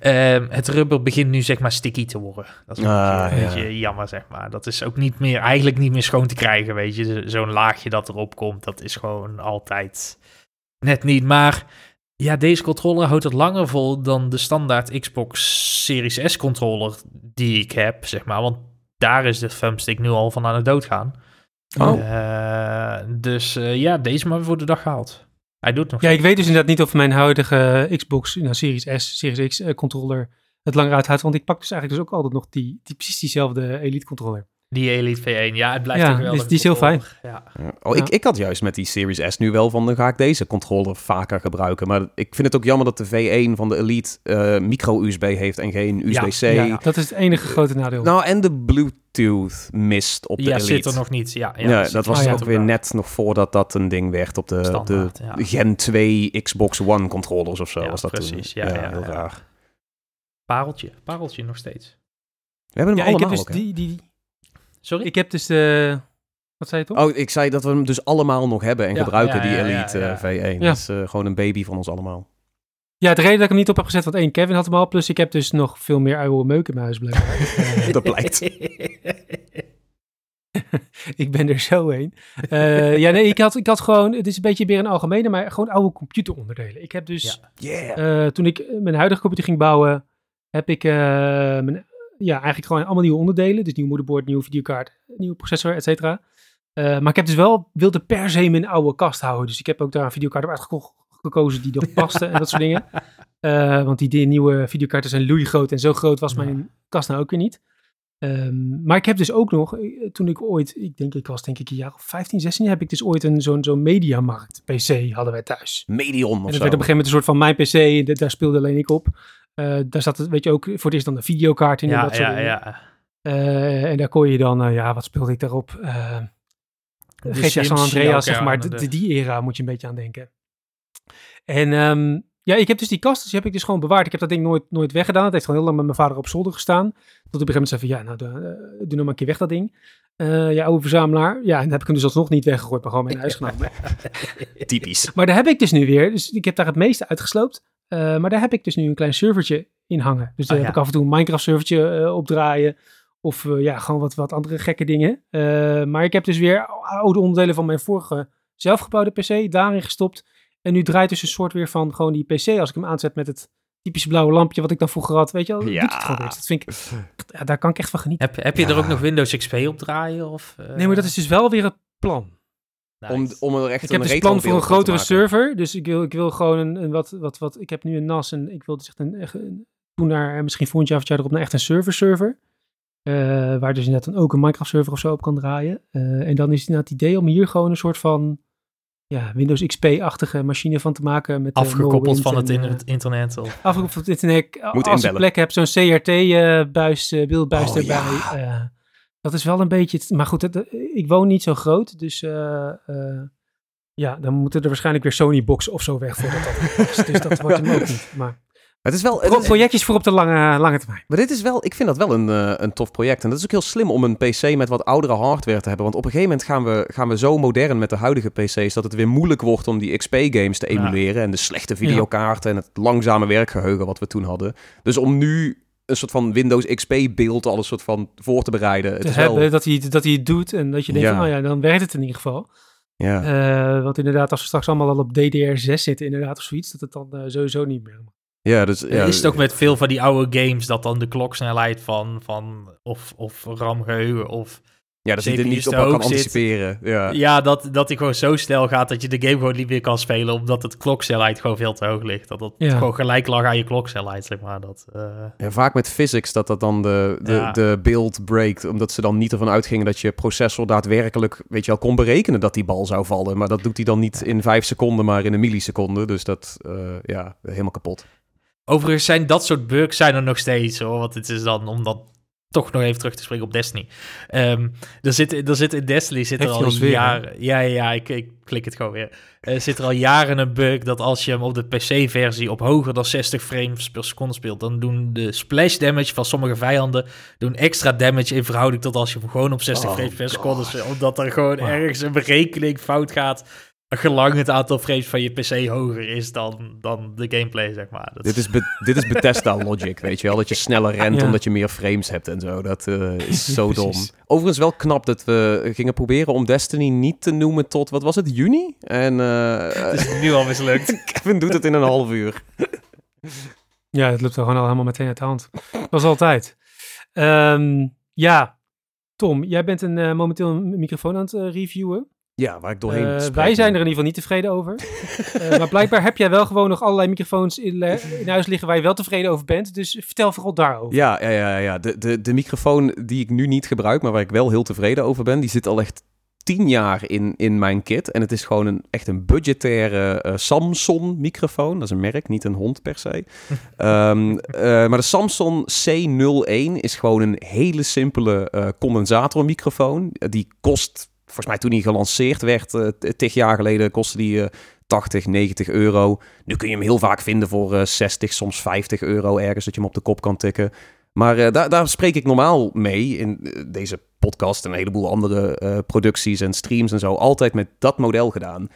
Ehm, het rubber begint nu, zeg maar, sticky te worden. Dat is een Ah, beetje, een ja. beetje jammer, zeg maar. Dat is ook niet meer, eigenlijk niet meer schoon te krijgen, weet je. Zo'n laagje dat erop komt, dat is gewoon altijd net niet. Maar ja, deze controller houdt het langer vol dan de standaard Xbox Series S controller die ik heb, zeg maar. Want daar is de thumbstick nu al van aan het doodgaan. Oh. Eh, dus eh, ja, deze maar voor de dag gehaald. Hij doet nog Ja, ik weet dus inderdaad niet of mijn huidige Xbox nou, Series S, Series X eh, controller het langer uithoudt. Want ik pak dus eigenlijk dus ook altijd nog die, die precies diezelfde Elite controller. Die Elite V1, ja, het blijft Ja, toch wel die- een die is heel controller. Ja. Ja. Oh, Ja. ik, ik had juist met die Series S nu wel van, dan ga ik deze controller vaker gebruiken. Maar ik vind het ook jammer dat de V1 van de Elite eh, micro-USB heeft en geen USB-C. Ja, dat is het enige grote nadeel. Nou, en de Bluetooth mist op de Ja, Elite. zit er nog niet. Ja, Ja, dat was Oh, ja. ook weer net nog voordat dat een ding werd op de, Standaard, de ja. Gen 2 Xbox One controllers of zo. Ja, was dat toen. precies. Ja, ja, heel ja. raar. Pareltje, pareltje nog steeds. We hebben ja, hem ik heb allemaal dus ook, die, die, Sorry? ik heb dus de, wat zei je toch? Oh, ik zei dat we hem dus allemaal nog hebben en Ja, gebruiken, ja, die ja, ja, Elite ja. eh, V1. Ja. Dat is eh, gewoon een baby van ons allemaal. Ja, de reden dat ik hem niet op heb gezet, want één, Kevin had hem al. Plus ik heb dus nog veel meer oude meuk in mijn huis blijkbaar. Eh, Dat blijkt. ik ben er zo heen. Eh, ja, nee, ik had, ik had gewoon, het is een beetje meer een algemene, maar gewoon oude computeronderdelen. Ik heb dus, Yeah. toen ik mijn huidige computer ging bouwen, heb ik mijn, ja, eigenlijk gewoon allemaal nieuwe onderdelen. Dus nieuw moederbord, nieuwe videokaart, nieuwe processor, et cetera. Eh, maar ik heb dus wel, wilde per se mijn oude kast houden. Dus ik heb ook daar een videokaart op uitgekozen die nog paste en dat soort dingen. Eh, want die, die nieuwe videokaarten zijn loeigroot en zo groot was mijn kast nou ook weer niet. Ehm, maar ik heb dus ook nog, eh, toen ik ooit, ik denk ik was denk ik een jaar of 15, 16, heb ik dus ooit een zo'n zo'n mediamarkt PC hadden wij thuis. Medion En of dat zo. werd op een gegeven moment een soort van mijn PC, daar speelde alleen ik op. Eh, daar zat, het, weet je ook, voor het eerst dan de videokaart in en ja, dat soort ja, dingen. ja. Eh, en daar kon je dan, eh, ja, wat speelde ik daarop? GTA San Andreas, zeg maar. De, die era moet je een beetje aan denken. En ehm, ja, ik heb dus die kast, dus die heb ik dus gewoon bewaard. Ik heb dat ding nooit, nooit weggedaan. Het heeft gewoon heel lang met mijn vader op zolder gestaan. Tot op een gegeven moment zei van, ja, nou, doe, doe nou maar een keer weg dat ding. Ja, oude verzamelaar. Ja, en dan heb ik hem dus alsnog niet weggegooid, maar gewoon mee naar huis genomen. Typisch. Maar daar heb ik dus nu weer, dus ik heb daar het meeste uitgesloopt. Eh, maar daar heb ik dus nu een klein servertje in hangen. Dus daar Ah, heb ja. ik af en toe een Minecraft servertje eh, opdraaien. Of eh, ja, gewoon wat, wat andere gekke dingen. Eh, maar ik heb dus weer oude onderdelen van mijn vorige zelfgebouwde PC daarin gestopt. En nu draait dus een soort weer van gewoon die PC. Als ik hem aanzet met het typische blauwe lampje wat ik dan vroeger had. Weet je wel, Ja. doet het gewoon weer. Dat vind ik, ja, daar kan ik echt van genieten. Heb, heb je er ook nog Windows XP op draaien? Of, eh, Nee, maar dat is dus wel weer het plan. Nice. Om, om er echt Ik een heb dus plan voor een grotere maken. server. Dus ik wil, ik wil gewoon een, een wat, wat, wat. Ik heb nu een NAS en ik wil dus echt een. Echt een toen naar, eh, misschien volgend jaar of het jaar erop, naar echt een server server. Eh, waar dus inderdaad dan ook een Minecraft server of zo op kan draaien. Eh, en dan is het inderdaad het idee om hier gewoon een soort van. Ja, Windows XP-achtige machine van te maken. Met, eh, Afgekoppeld van het in het internet. Of... afgekoppeld van het internet. Moet als je inbellen. plek hebt, zo'n CRT-buis, eh beeldbuis Oh, erbij. ja. Eh, dat is wel een beetje... maar goed, het- ik woon niet zo groot, dus... eh, eh, ja, dan moeten er waarschijnlijk weer Sony-boxen of zo weg voordat dat. Dus dat wordt hem ook niet. Maar Het is wel, het is- projectjes voor op de lange, lange termijn. maar dit is wel, ik vind dat wel een, eh, een tof project. En dat is ook heel slim om een PC met wat oudere hardware te hebben. Want op een gegeven moment gaan we, gaan we zo modern met de huidige PC's dat het weer moeilijk wordt om die XP-games te Ja. emuleren. En de slechte videokaarten en het langzame werkgeheugen wat we toen hadden. Dus om nu een soort van Windows XP-beeld al een soort van voor te bereiden. Het Te is hebben wel, dat hij, dat hij het doet en dat je denkt Ja. van, oh ja, dan werkt het in ieder geval. ja. Eh, want inderdaad, als we straks allemaal al op DDR6 zitten inderdaad of zoiets, dat het dan eh, sowieso niet meer mag. ja, dus, ja, is het ook met veel van die oude games dat dan de kloksnelheid van, van of, of RAM-geheugen of... ja, dat hij er niet op te kan zit. anticiperen. Ja. Ja, dat, dat die gewoon zo snel gaat dat je de game gewoon niet meer kan spelen omdat het kloksnelheid gewoon veel te hoog ligt. Dat het Ja. gewoon gelijk lag aan je kloksnelheid, zeg maar. Dat, eh, Ja, vaak met physics dat dat dan de, de, Ja. de beeld breekt. Omdat ze dan niet ervan uitgingen dat je processor daadwerkelijk, weet je wel, kon berekenen dat die bal zou vallen. Maar dat doet hij dan niet in vijf seconden, maar in een milliseconde. Dus dat, eh, ja, helemaal kapot. Overigens zijn dat soort bugs zijn er nog steeds hoor. Want het is dan om dan toch nog even terug te springen op Destiny. Ehm er, zit, er zit in Destiny zit er Heeft al weer, jaren. Ja, ja, ja, ik, ik klik het gewoon weer. Er zit er al jaren een bug dat als je hem op de PC-versie op hoger dan 60 frames per seconde speelt, dan doen de splash damage van sommige vijanden doen extra damage in verhouding tot als je hem gewoon op 60 Oh, frames per seconde speelt. Omdat er gewoon Wow. ergens een berekening fout gaat. Gelang het aantal frames van je PC hoger is dan, dan de gameplay, zeg maar. Dat Dit is, be- dit is Bethesda logic, weet je wel. Dat je sneller rent Ja. omdat je meer frames hebt en zo. Dat eh, is zo dom. Overigens wel knap dat we gingen proberen om Destiny niet te noemen tot, wat was het, juni? En eh, Het is nu al mislukt. Kevin doet het in een half uur. Ja, het loopt er gewoon al helemaal meteen uit de hand. Dat was altijd. Ehm, ja, Tom, jij bent een, eh, momenteel een microfoon aan het reviewen. Ja, waar ik doorheen spreek. wij zijn er in ieder geval niet tevreden over. Eh, maar blijkbaar heb jij wel gewoon nog allerlei microfoons in, in huis liggen waar je wel tevreden over bent. Dus vertel vooral daarover. Ja, ja, ja, ja. De, de, de microfoon die ik nu niet gebruik, maar waar ik wel heel tevreden over ben, die zit al echt tien jaar in, in mijn kit. En het is gewoon een, echt een budgettaire eh, Samsung microfoon. Dat is een merk, niet een hond per se. Ehm, eh, maar de Samsung C01 is gewoon een hele simpele eh condensatormicrofoon. Die kost, volgens mij toen die gelanceerd werd, eh, t- tig jaar geleden, kostte die... eh 80, 90 euro. Nu kun je hem heel vaak vinden voor eh 60, soms 50 euro ergens dat je hem op de kop kan tikken. Maar eh, daar, daar spreek ik normaal mee in eh, deze podcast en een heleboel andere eh, producties en streams en zo. Altijd met dat model gedaan.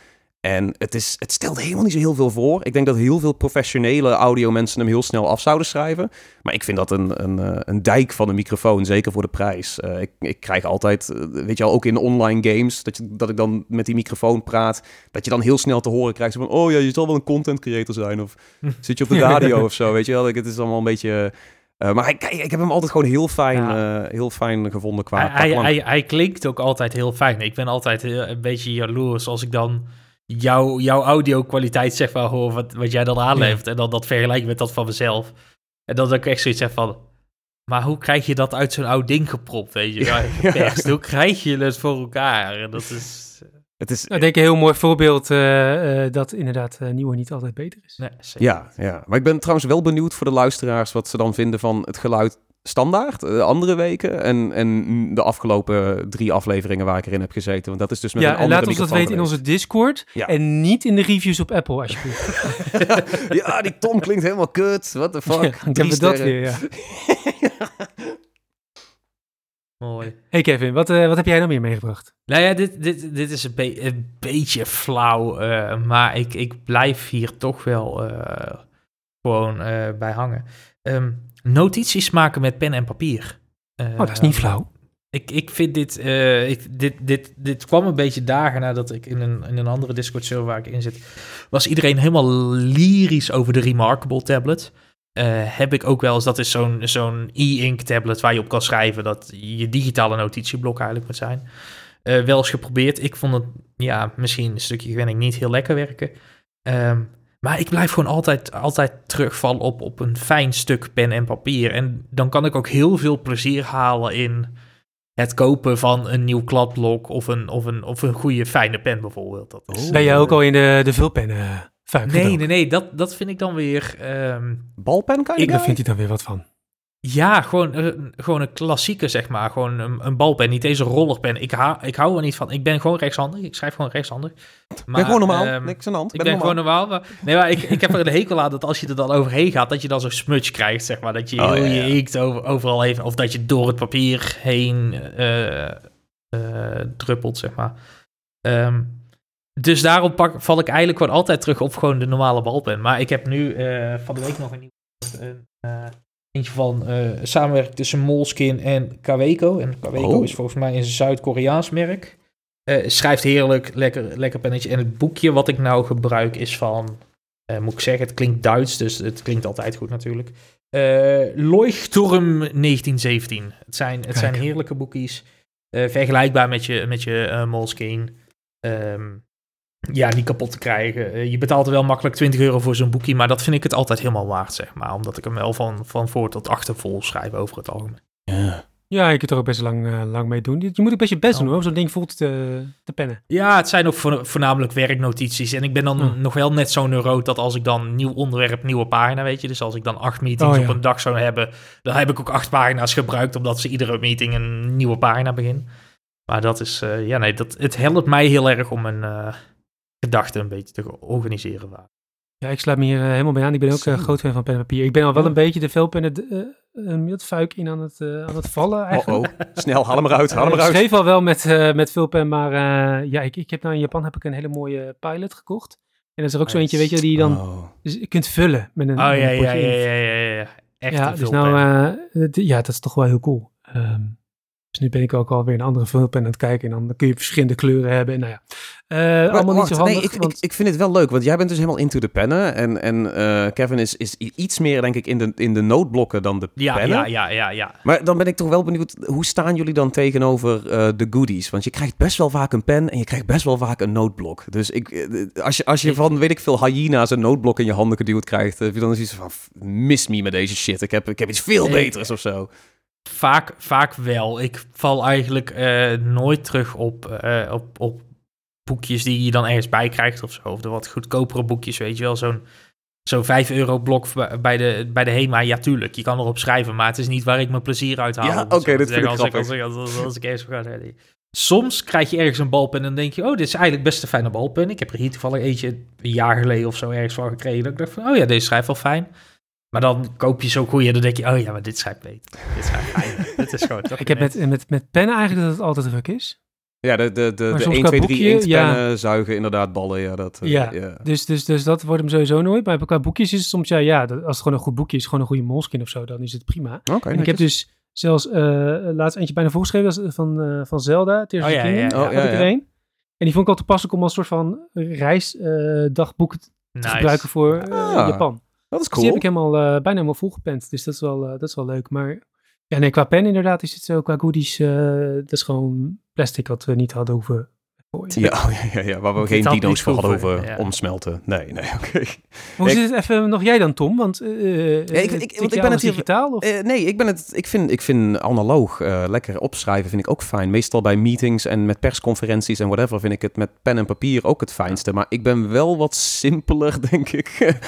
En het, is, het stelt helemaal niet zo heel veel voor. Ik denk dat heel veel professionele audiomensen hem heel snel af zouden schrijven. Maar ik vind dat een, een, eh, een dijk van een microfoon, zeker voor de prijs. Eh, ik, ik krijg altijd, eh, weet je al, ook in online games, dat, je, dat ik dan met die microfoon praat. Dat je dan heel snel te horen krijgt van, oh ja, je zal wel een content creator zijn. Of zit je op de radio of zo, weet je wel. Het is allemaal een beetje... maar ik, ik heb hem altijd gewoon heel fijn, Ja. heel fijn gevonden qua, Hij, hij, hij, hij klinkt ook altijd heel fijn. Ik ben altijd een beetje jaloers als ik dan jouw jouw audio-kwaliteit zeg maar hoor, wat, wat jij dan aanlevert. En dan dat vergelijk met dat van mezelf. En dan dat ik echt zoiets heb van... Maar hoe krijg je dat uit zo'n oud ding gepropt, weet je? Ja. Hoe krijg je het voor elkaar? En dat is... Het is, Nou, ik denk een heel mooi voorbeeld eh, eh, dat inderdaad eh, nieuwe niet altijd beter is. Nee. Ja, ja, maar ik ben trouwens wel benieuwd voor de luisteraars wat ze dan vinden van het geluid standaard, eh, andere weken en, en de afgelopen drie afleveringen waar ik erin heb gezeten. Want dat is dus met Ja, een en andere laat ons dat weten in onze. Discord. Ja. En niet in de reviews op Apple, alsjeblieft. ja, die Tom klinkt helemaal kut. What the fuck? Ja, dan we dat weer, ja. Mooi. Hey Kevin, wat, eh, wat heb jij nou meer meegebracht? Nou ja, dit, dit, dit is een, be- een beetje flauw, eh, maar ik, ik blijf hier toch wel eh, gewoon eh, bij hangen. Ehm, notities maken met pen en papier. Oh, dat is niet flauw. Ik, ik vind dit, eh, ik, dit, dit, dit kwam een beetje dagen nadat ik in een, in een andere Discord server waar ik in zit, was iedereen helemaal lyrisch over de Remarkable tablet. Eh, heb ik ook wel eens, dat is zo'n zo'n e-ink tablet waar je op kan schrijven, dat je digitale notitieblok eigenlijk moet zijn. Eh, wel eens geprobeerd. Ik vond het, ja, misschien een stukje gewenning niet heel lekker werken. Ehm, maar ik blijf gewoon altijd, altijd terugvallen op, op een fijn stuk pen en papier. En dan kan ik ook heel veel plezier halen in het kopen van een nieuw kladblok of een, of een, of een goede fijne pen bijvoorbeeld. Dat is. Ben jij ook al in de, de vulpennen vaak Nee, gedoken? nee, nee, dat, dat vind ik dan weer... ehm, Balpen kan je Ik- Daar vindt hij dan weer wat van. Ja, gewoon, eh, gewoon een klassieke, zeg maar. Gewoon een, een balpen, niet deze rollerpen. Ik, hou ik hou er niet van. Ik ben gewoon rechtshandig. Ik schrijf gewoon rechtshandig. Ik ben gewoon normaal, ehm, niks aan de hand. Ik ben gewoon normaal. Maar, nee, maar ik, ik heb er een hekel aan dat als je er dan overheen gaat, dat je dan zo'n smudge krijgt, zeg maar. Dat je Oh, ja, je over, overal even, of dat je door het papier heen eh, eh, druppelt, zeg maar. Ehm, dus daarom pak, val ik eigenlijk gewoon altijd terug op gewoon de normale balpen. Maar ik heb nu eh, van de week nog een nieuw een, eh, eentje van eh samenwerking tussen Moleskine en Kaweco. En Kaweco Oh. is volgens mij een Zuid-Koreaans merk. Eh, schrijft heerlijk, lekker, lekker pennetje. En het boekje wat ik nou gebruik is van, eh, moet ik zeggen, het klinkt Duits, dus het klinkt altijd goed natuurlijk. Leuchtturm 1917. Het zijn, het Kijk. zijn heerlijke boekjes. Vergelijkbaar met je, met je Moleskine. Ehm, ja, niet kapot te krijgen. Eh, je betaalt er wel makkelijk 20 euro voor zo'n boekje, maar dat vind ik het altijd helemaal waard, zeg maar. Omdat ik hem wel van, van voor tot achter vol schrijf over het algemeen. Ja. Ja, je kunt er ook best lang, eh, lang mee doen. Je moet ook best je best Oh. doen hoor, om zo'n ding vol te, te pennen. Ja, het zijn ook vo- voornamelijk werknotities. En ik ben dan Hm. nog wel net zo'n neuroot dat als ik dan nieuw onderwerp, nieuwe pagina, weet je. Dus als ik dan acht meetings Oh, ja. op een dag zou hebben, dan heb ik ook acht pagina's gebruikt, omdat ze iedere meeting een nieuwe pagina begint. Maar dat is, eh, ja nee, dat, het helpt mij heel erg om eh, gedachten een beetje te organiseren. vaak. Ja, ik sluit me hier eh, helemaal bij aan. Ik ben ook Zo. eh, groot fan van pen en papier. Ik ben al wel een beetje de velpennen, eh uh, het fuik in aan het, aan het vallen Oh, eigenlijk. oh. Snel, haal hem eruit, haal hem Eh, ik eruit. schreef al wel met, eh met vulpen, maar eh, ja, ik, ik heb nou in Japan heb ik een hele mooie pilot gekocht. En dat is er ook zo eentje, weet je, die je dan Oh. dus je kunt vullen met een Oh ja, met ja, een ja, ja, ja, ja, ja. Echt ja, een dus nou, eh, ja, dat is toch wel heel cool. Ehm, Dus nu ben ik ook alweer een andere vulpen aan het kijken. En dan kun je verschillende kleuren hebben. En nou ja, uh, allemaal niet zo handig. Nee, ik, ik, ik, vind het wel leuk, want jij bent dus helemaal into de pennen. En, en uh, Kevin is, is iets meer, denk ik, in de, in de noodblokken dan de ja, pennen. Ja, ja, ja, ja. Maar dan ben ik toch wel benieuwd, hoe staan jullie dan tegenover uh, de goodies? Want je krijgt best wel vaak een pen en je krijgt best wel vaak een noodblok. Dus ik, als je, als je van, weet ik veel, hyena's een noodblok in je handen geduwd krijgt, heb je dan iets van, mis me met deze shit. Ik heb, ik heb iets veel beters of zo. Vaak, vaak wel. Ik val eigenlijk uh, nooit terug op, uh, op, op boekjes die je dan ergens bij krijgt of zo. Of de wat goedkopere boekjes, weet je wel. Zo'n zo'n 5 euro blok bij de, bij de HEMA. Ja, tuurlijk, je kan erop schrijven, maar het is niet waar ik mijn plezier uit haal. Ja, oké, okay, dat vind ik als ik, als, ik, als, als ik ergens ga Soms krijg je ergens een balpen en dan denk je, oh, dit is eigenlijk best een fijne balpen. Ik heb er hier toevallig eentje een jaar geleden of zo ergens van gekregen. Dat ik dacht van, oh ja, deze schrijft wel fijn. Maar dan koop je zo goeie en dan denk je, oh ja, maar dit schrijft beter. Dit schrijft fijn. dit is gewoon Ik heb met, met, met pennen eigenlijk dat het altijd druk is. Ja, de, de, de, de 1, 2, 3 inktpennen ja. zuigen inderdaad ballen. Ja, dat, uh, ja. ja. Dus, dus, dus dat wordt hem sowieso nooit. Maar qua boekjes is het soms, ja, ja dat, als het gewoon een goed boekje is, gewoon een goede molskin of zo, dan is het prima. Okay, en ik heb dus zelfs uh, laatst eentje bijna voorgeschreven van, uh, van Zelda, Tears oh, ja, ja, ja. Oh, ja, ja. En die vond ik al toepasselijk om als soort van reisdagboek te nice. gebruiken voor ah. Japan. Dat is cool. Dus die heb ik helemaal, uh, bijna helemaal volgepend. Dus dat is, wel, uh, dat is wel leuk. Maar ja, nee, qua pen inderdaad is het zo. Qua goodies, uh, dat is gewoon plastic wat we niet hadden hoeven ja, ja, ja, waar we geen dino's voor hadden ja. omsmelten. Nee, nee, oké. Okay. Hoe zit het even nog jij dan, Tom? Want, uh, ja, ik, ik, want ik ben het digitaal? Of? Uh, nee, ik ben het. Ik vind, ik vind analoog uh, lekker opschrijven vind ik ook fijn. Meestal bij meetings en met persconferenties en whatever vind ik het met pen en papier ook het fijnste. Maar ik ben wel wat simpeler, denk ik,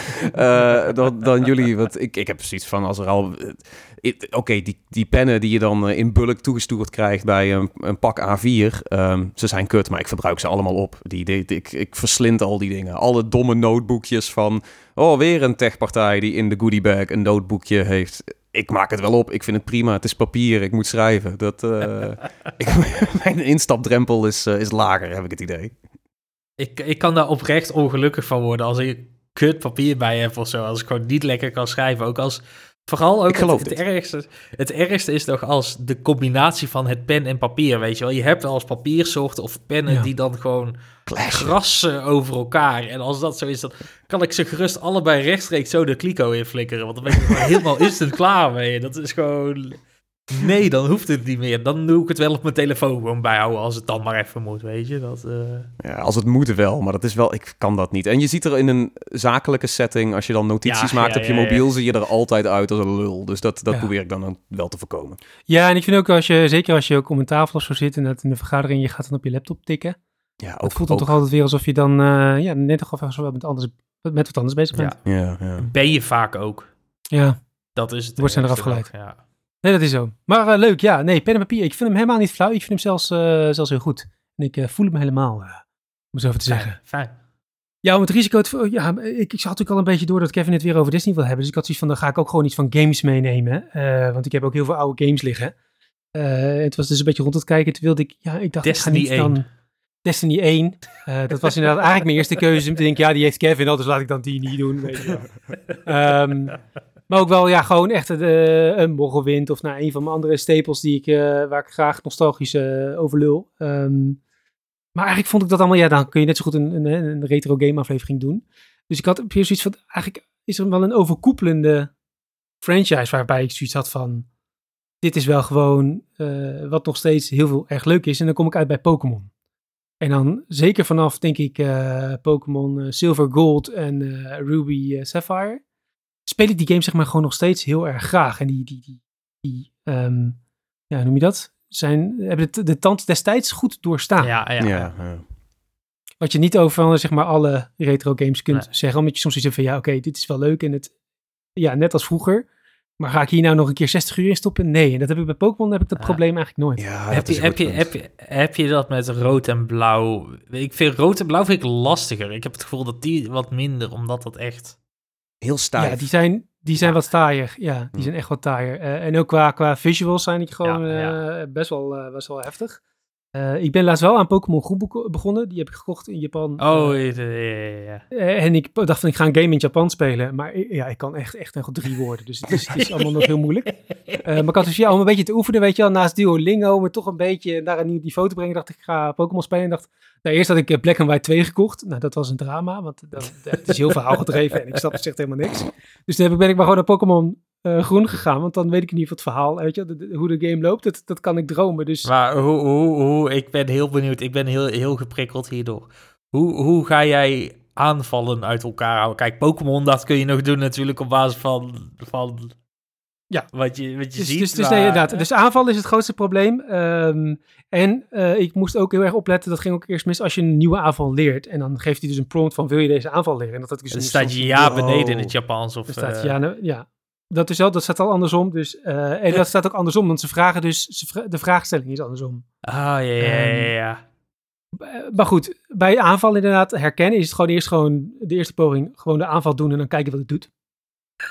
dan, dan jullie. Want ik, ik heb zoiets van als er al Oké, okay, die, die pennen die je dan in bulk toegestuurd krijgt bij een, een pak A4, um, ze zijn kut, maar ik verbruik ze allemaal op. Die, die, ik, ik verslind al die dingen. Alle domme notebookjes van... Oh, weer een techpartij die in de goodiebag een notebookje heeft. Ik maak het wel op. Ik vind het prima. Het is papier. Ik moet schrijven. Dat, uh, ik, mijn instapdrempel is, uh, is lager, heb ik het idee. Ik, ik kan daar oprecht ongelukkig van worden als ik kut papier bij heb of zo. Als ik gewoon niet lekker kan schrijven. Ook als Vooral ook het, het, ergste, het ergste is toch als de combinatie van het pen en papier, weet je wel. Je hebt wel eens papiersoorten of pennen die dan gewoon krassen over elkaar. En als dat zo is, dan kan ik ze gerust allebei rechtstreeks zo de kliko in flikkeren. Want dan ben ik er helemaal instant klaar mee. Dat is gewoon... Nee, dan hoeft het niet meer. Dan doe ik het wel op mijn telefoon gewoon bijhouden als het dan maar even moet, weet je. Dat, uh... Ja, als het moet wel, maar dat is wel, ik kan dat niet. En je ziet er in een zakelijke setting, als je dan notities ja, maakt ja, op je mobiel, zie je er altijd uit als een lul. Dus dat, dat probeer ik dan wel te voorkomen. Ja, en ik vind ook als je, zeker als je ook om een tafel of zo zit en dat in de vergadering, je gaat dan op je laptop tikken. Ja, ook, het voelt dan toch altijd weer alsof je dan, uh, ja, net toch even met, anders, met wat anders bezig bent. Ja, ja, Ben je vaak ook. Ja. Dat is het. Wordt zijn eraf geleid. Ja. Nee, dat is zo. Maar uh, leuk, ja. Nee, pen en papier. Ik vind hem helemaal niet flauw. Ik vind hem zelfs, uh, zelfs heel goed. En ik uh, voel hem helemaal, om zo even te zeggen. Fijn. Ja, om het risico... Te, ja, ik, ik zag natuurlijk al een beetje door dat Kevin het weer over Disney wil hebben. Dus ik had zoiets van, dan ga ik ook gewoon iets van games meenemen. want ik heb ook heel veel oude games liggen. het was dus een beetje rond het kijken. Toen wilde ik... Ja, ik dacht, Destiny ik ga niet 1. dan... Destiny 1. dat was inderdaad eigenlijk mijn eerste keuze. Om te denken, ja, die heeft Kevin al, dus laat ik dan die niet doen. Weet je um, Maar ook wel, ja, gewoon echt uh, een Morrowind of nou, een van mijn andere stapels die ik, uh, waar ik graag nostalgisch uh, over lul. Um, maar eigenlijk vond ik dat allemaal, ja, dan kun je net zo goed een, een, een retro game aflevering doen. Dus ik had op zoiets van, eigenlijk is er wel een overkoepelende franchise waarbij ik zoiets had van, dit is wel gewoon wat nog steeds heel veel erg leuk is. En dan kom ik uit bij Pokémon. En dan zeker vanaf, denk ik, Pokémon Silver Gold en Ruby Sapphire speel ik die game zeg maar gewoon nog steeds heel erg graag. En die, die, die, die um, ja, noem je dat? Zijn, hebben de, de tand destijds goed doorstaan. Ja, ja, ja, ja. Wat je niet over zeg maar alle retro games kunt nee. zeggen. Omdat je soms zegt van ja, oké, okay, dit is wel leuk. En het, ja, net als vroeger. Maar ga ik hier nou nog een keer 60 uur in stoppen? Nee, en dat heb ik bij Pokémon heb ik dat ja. probleem eigenlijk nooit. Ja, heb, je, heb, je, heb, je, heb je dat met rood en blauw? Ik vind rood en blauw vind ik lastiger. Ik heb het gevoel dat die wat minder, omdat dat echt heel stijf. Ja, die zijn, die zijn wat taaier. Ja, die zijn echt wat taaier. Uh, en ook qua, qua visuals zijn die gewoon ja, ja. Uh, best, wel, uh, best wel heftig. Eh, ik ben laatst wel aan Pokémon beko- begonnen. Die heb ik gekocht in Japan. Oh, Eh, ja, ja, ja, eh, en ik dacht van, ik ga een game in Japan spelen. Maar ja, ik kan echt, echt nog drie woorden. Dus het is, het is allemaal nog heel moeilijk. Maar ik had dus ja, om een beetje te oefenen, weet je wel, naast Duolingo, maar toch een beetje naar een nieuw niveau te brengen, dacht ik, ik ga Pokémon spelen. En dacht, nou, eerst had ik Black and White 2 gekocht. Nou, dat was een drama, want dat, het is heel verhaal gedreven en ik snap echt helemaal niks. Dus toen heb ik- ben ik maar gewoon naar Pokémon eh, Groen gegaan, want dan weet ik in ieder geval het verhaal, weet je, wel, de- de- hoe de game loopt, dat, dat kan ik dromen. Dus Maar hoe, hoe, hoe, ik ben heel benieuwd. Ik ben heel, heel geprikkeld hierdoor. Hoe, hoe ga jij aanvallen uit elkaar houden? Kijk, Pokémon, dat kun je nog doen natuurlijk op basis van, van Ja. wat je, wat je Dus, ziet. dus, dus, maar- nee, inderdaad. dus aanval is het grootste probleem. Ehm, en eh, ik moest ook heel erg opletten, dat ging ook eerst mis als je een nieuwe aanval leert. En dan geeft hij dus een prompt van, wil je deze aanval leren? En dat had ik dus staat je ja beneden in het Japans. Of, staat, eh, ja, ja, dat is wel, dat staat al andersom. Dus, eh, en dat staat ook andersom, want ze vragen dus, ze vra- de vraagstelling is andersom. Ah, ja, ja, ja, Ehm, ja. Eh, maar goed, bij aanval inderdaad herkennen is het gewoon eerst gewoon de eerste poging, gewoon de aanval doen en dan kijken wat het doet.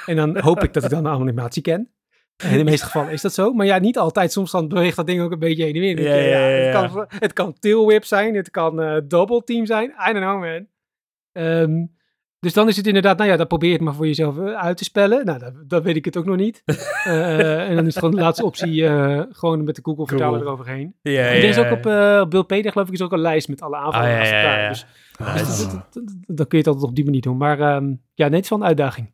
En dan hoop ik dat ik dan de animatie ken. En in de meeste gevallen is dat zo. Maar ja, niet altijd. Soms dan beweegt dat ding ook een beetje heen en weer. Ja, ja, ja, Het, kan, het kan tailwhip zijn, het kan eh double team zijn. I don't know, man. Ehm, dus dan is het inderdaad, nou ja, dan probeer je het maar voor jezelf eh, uit te spellen. Nou, dat, dat weet ik het ook nog niet. Eh, en dan is het gewoon de laatste optie, eh, gewoon met de Google vertaler eroverheen. Ja, En er is ook op uh, Bulpedia, geloof ik, is ook een lijst met alle aanvallen Ah, ja. Dus Ah. dus dat- dan kun je het altijd op die manier doen. Maar ehm, ja, nee, het is wel een uitdaging.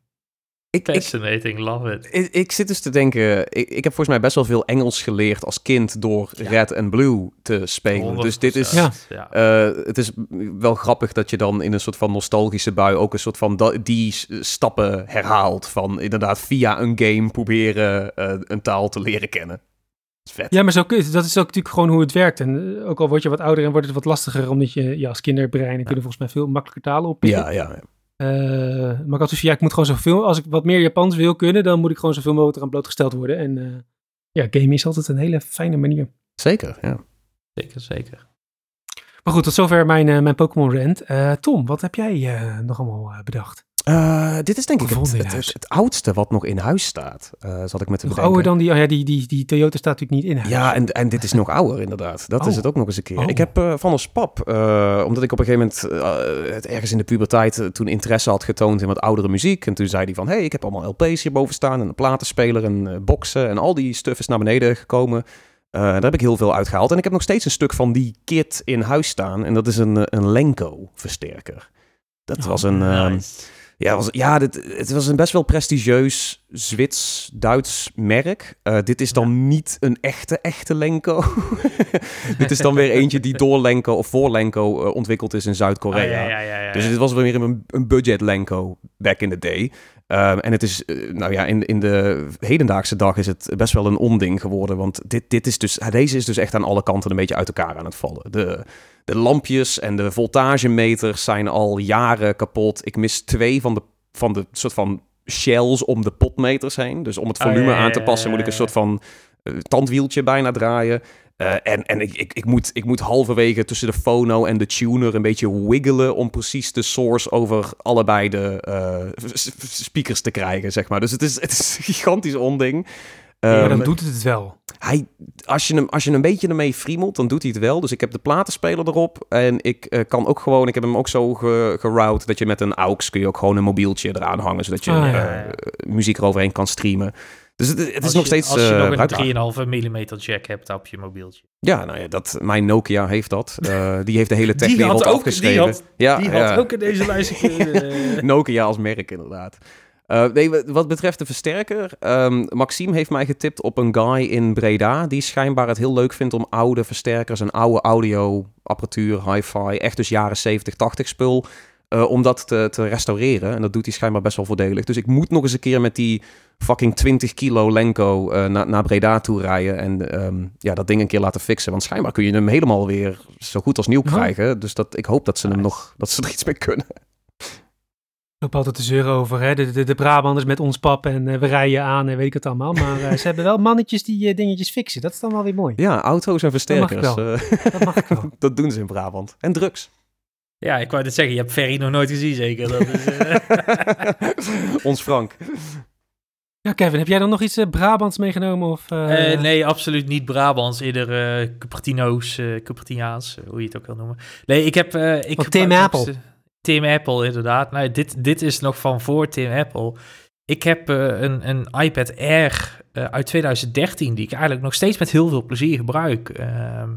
Ik, ik, Fascinating, love it. ik, ik zit dus te denken, ik, ik heb volgens mij best wel veel Engels geleerd als kind door Ja. Red en Blue te spelen. Dus dit is, 100%, ja. eh, het is wel grappig dat je dan in een soort van nostalgische bui ook een soort van die stappen herhaalt. Van inderdaad via een game proberen eh, een taal te leren kennen. Dat is vet. Ja, maar zo, kun je- dat is ook natuurlijk gewoon hoe het werkt. En eh, ook al word je wat ouder en wordt het wat lastiger, omdat je ja, als kinderbrein kunnen volgens mij veel makkelijker talen oppikken. Ja, ja. Eh, maar ik had dus, ja, ik moet gewoon zoveel, als ik wat meer Japans wil kunnen, dan moet ik gewoon zoveel mogelijk eraan blootgesteld worden. En eh, ja, gaming is altijd een hele fijne manier. Zeker, ja. Zeker, zeker. Maar goed, tot zover mijn, eh, mijn Pokémon rant. Eh, Tom, wat heb jij eh, nog allemaal bedacht? Eh, dit is denk ik het, het, oudste wat nog in huis staat, eh zat ik met te Nog ouder dan die, oh ja, die, die, die Toyota staat natuurlijk niet in huis. Ja, en, en dit is nog ouder inderdaad. Dat is Oh. het ook nog eens een keer. Oh. Ik heb eh, van ons pap, omdat ik op een gegeven moment ergens in de puberteit toen interesse had getoond in wat oudere muziek. En toen zei hij van, hey, ik heb allemaal LP's hierboven staan en een platenspeler en boxen en al die stuff is naar beneden gekomen. Daar heb ik heel veel uitgehaald. En ik heb nog steeds een stuk van die kit in huis staan. En dat is een, een Lenko versterker. Dat Oh, was een... ehm, Nice. Ja, was, ja dit, het was een best wel prestigieus Zwits-Duits merk. Eh, dit is dan niet een echte, echte Lenko. dit is dan weer eentje die door Lenko of voor Lenko eh, ontwikkeld is in Zuid-Korea. Ah, ja, Dus dit was weer een, een budget Lenko back in the day. Ehm, en het is, eh, nou ja, in, in de hedendaagse dag is het best wel een onding geworden. Want dit, dit is dus, deze is dus echt aan alle kanten een beetje uit elkaar aan het vallen. De, de lampjes en de voltagemeters zijn al jaren kapot. Ik mis twee van de, van de soort van shells om de potmeters heen. Dus om het Oh, volume ja, ja, aan te passen moet ik een soort van eh, tandwieltje bijna draaien. Eh, en en ik, ik, ik, moet, ik moet halverwege tussen de phono en de tuner een beetje wiggelen om precies de source over allebei de eh, speakers te krijgen, zeg maar. Dus het is, het is een gigantisch onding. Ja, Ehm, dan doet het het wel. hij, als, je hem, als je een beetje ermee friemelt, dan doet hij het wel. Dus ik heb de platenspeler erop. En ik eh, kan ook gewoon, ik heb hem ook zo ge, geroute dat je met een aux kun je ook gewoon een mobieltje eraan hangen. Zodat je Ah, ja, eh, ja, muziek eroverheen kan streamen. Dus het, het is Als nog je- steeds Als je eh, nog een 3,5 mm jack hebt op je mobieltje. Ja, nou ja, dat, mijn Nokia heeft dat. Eh, die heeft de hele Die techwereld had ook- afgeschreven. die had- ja, Die ja. had ook in deze lijst. Nokia als merk, inderdaad. Eh, nee, wat betreft de versterker, ehm, Maxime heeft mij getipt op een guy in Breda die schijnbaar het heel leuk vindt om oude versterkers en oude audio-apparatuur, hi-fi, echt dus jaren 70, 80 spul, eh, om dat te, te restaureren. En dat doet hij schijnbaar best wel voordelig. Dus ik moet nog eens een keer met die fucking 20 kilo Lenko eh, na- naar Breda toe rijden en ehm, ja, dat ding een keer laten fixen. Want schijnbaar kun je hem helemaal weer zo goed als nieuw krijgen. Dus dat, ik hoop dat ze hem nog, dat ze er iets mee kunnen. Ik loop altijd te zeuren over hè? De, de, de Brabanders met ons pap en eh, we rijden aan en weet ik het allemaal. Maar eh, ze hebben wel mannetjes die eh, dingetjes fixen. Dat is dan wel weer mooi. Ja, auto's en mag ik versterkers. wel. eh, Dat mag ik wel. dat doen ze in Brabant. En drugs. Ja, ik wou dit zeggen. Je hebt Ferry nog nooit gezien, zeker. Dat is, eh, Ons Frank. Ja, Kevin, heb jij dan nog iets Brabants meegenomen? Of, eh, Eh, nee, absoluut niet Brabants. Eerder eh Cupertino's, eh Cupertinaans, hoe je het ook wil noemen. Nee, ik heb... eh ik Tim Apple. Tim Apple, inderdaad. Nou, dit, dit is nog van voor Tim Apple. Ik heb eh, een, een iPad Air eh, uit 2013, die ik eigenlijk nog steeds met heel veel plezier gebruik. Ehm,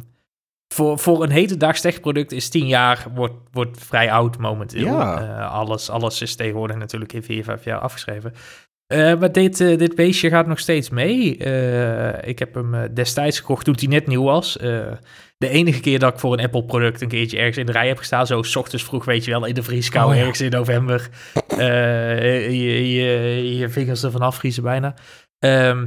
voor, voor een hedendaags techproduct is 10 jaar wordt, wordt vrij oud momenteel. Ja. Eh, alles, alles is tegenwoordig natuurlijk in 4, 5 jaar afgeschreven. Maar dit, dit beestje gaat nog steeds mee. Ik heb hem destijds gekocht toen hij net nieuw was. De enige keer dat ik voor een Apple-product een keertje ergens in de rij heb gestaan, zo s ochtends vroeg, weet je wel, in de vrieskou, Oh ja. ergens in november, eh, je, je, je vingers ervan afvriezen bijna. Ehm,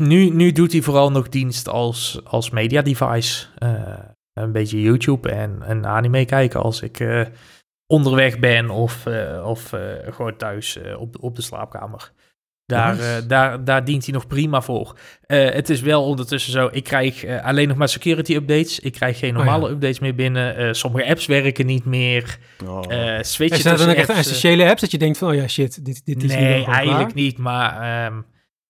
nu, nu doet hij vooral nog dienst als, als media device. Eh, een beetje YouTube en, en anime kijken als ik eh, onderweg ben of, of gewoon thuis op, op de slaapkamer. Daar, Nice. eh, daar, daar dient hij nog prima voor. Eh, het is wel ondertussen zo, ik krijg eh, alleen nog maar security updates. Ik krijg geen Oh normale ja. updates meer binnen. Eh, sommige apps werken niet meer. Oh. Switchen zijn dan ook echt essentiële apps dat je denkt van, oh ja, shit, dit, dit is nu Nee, eigenlijk klaar. niet. Maar ehm,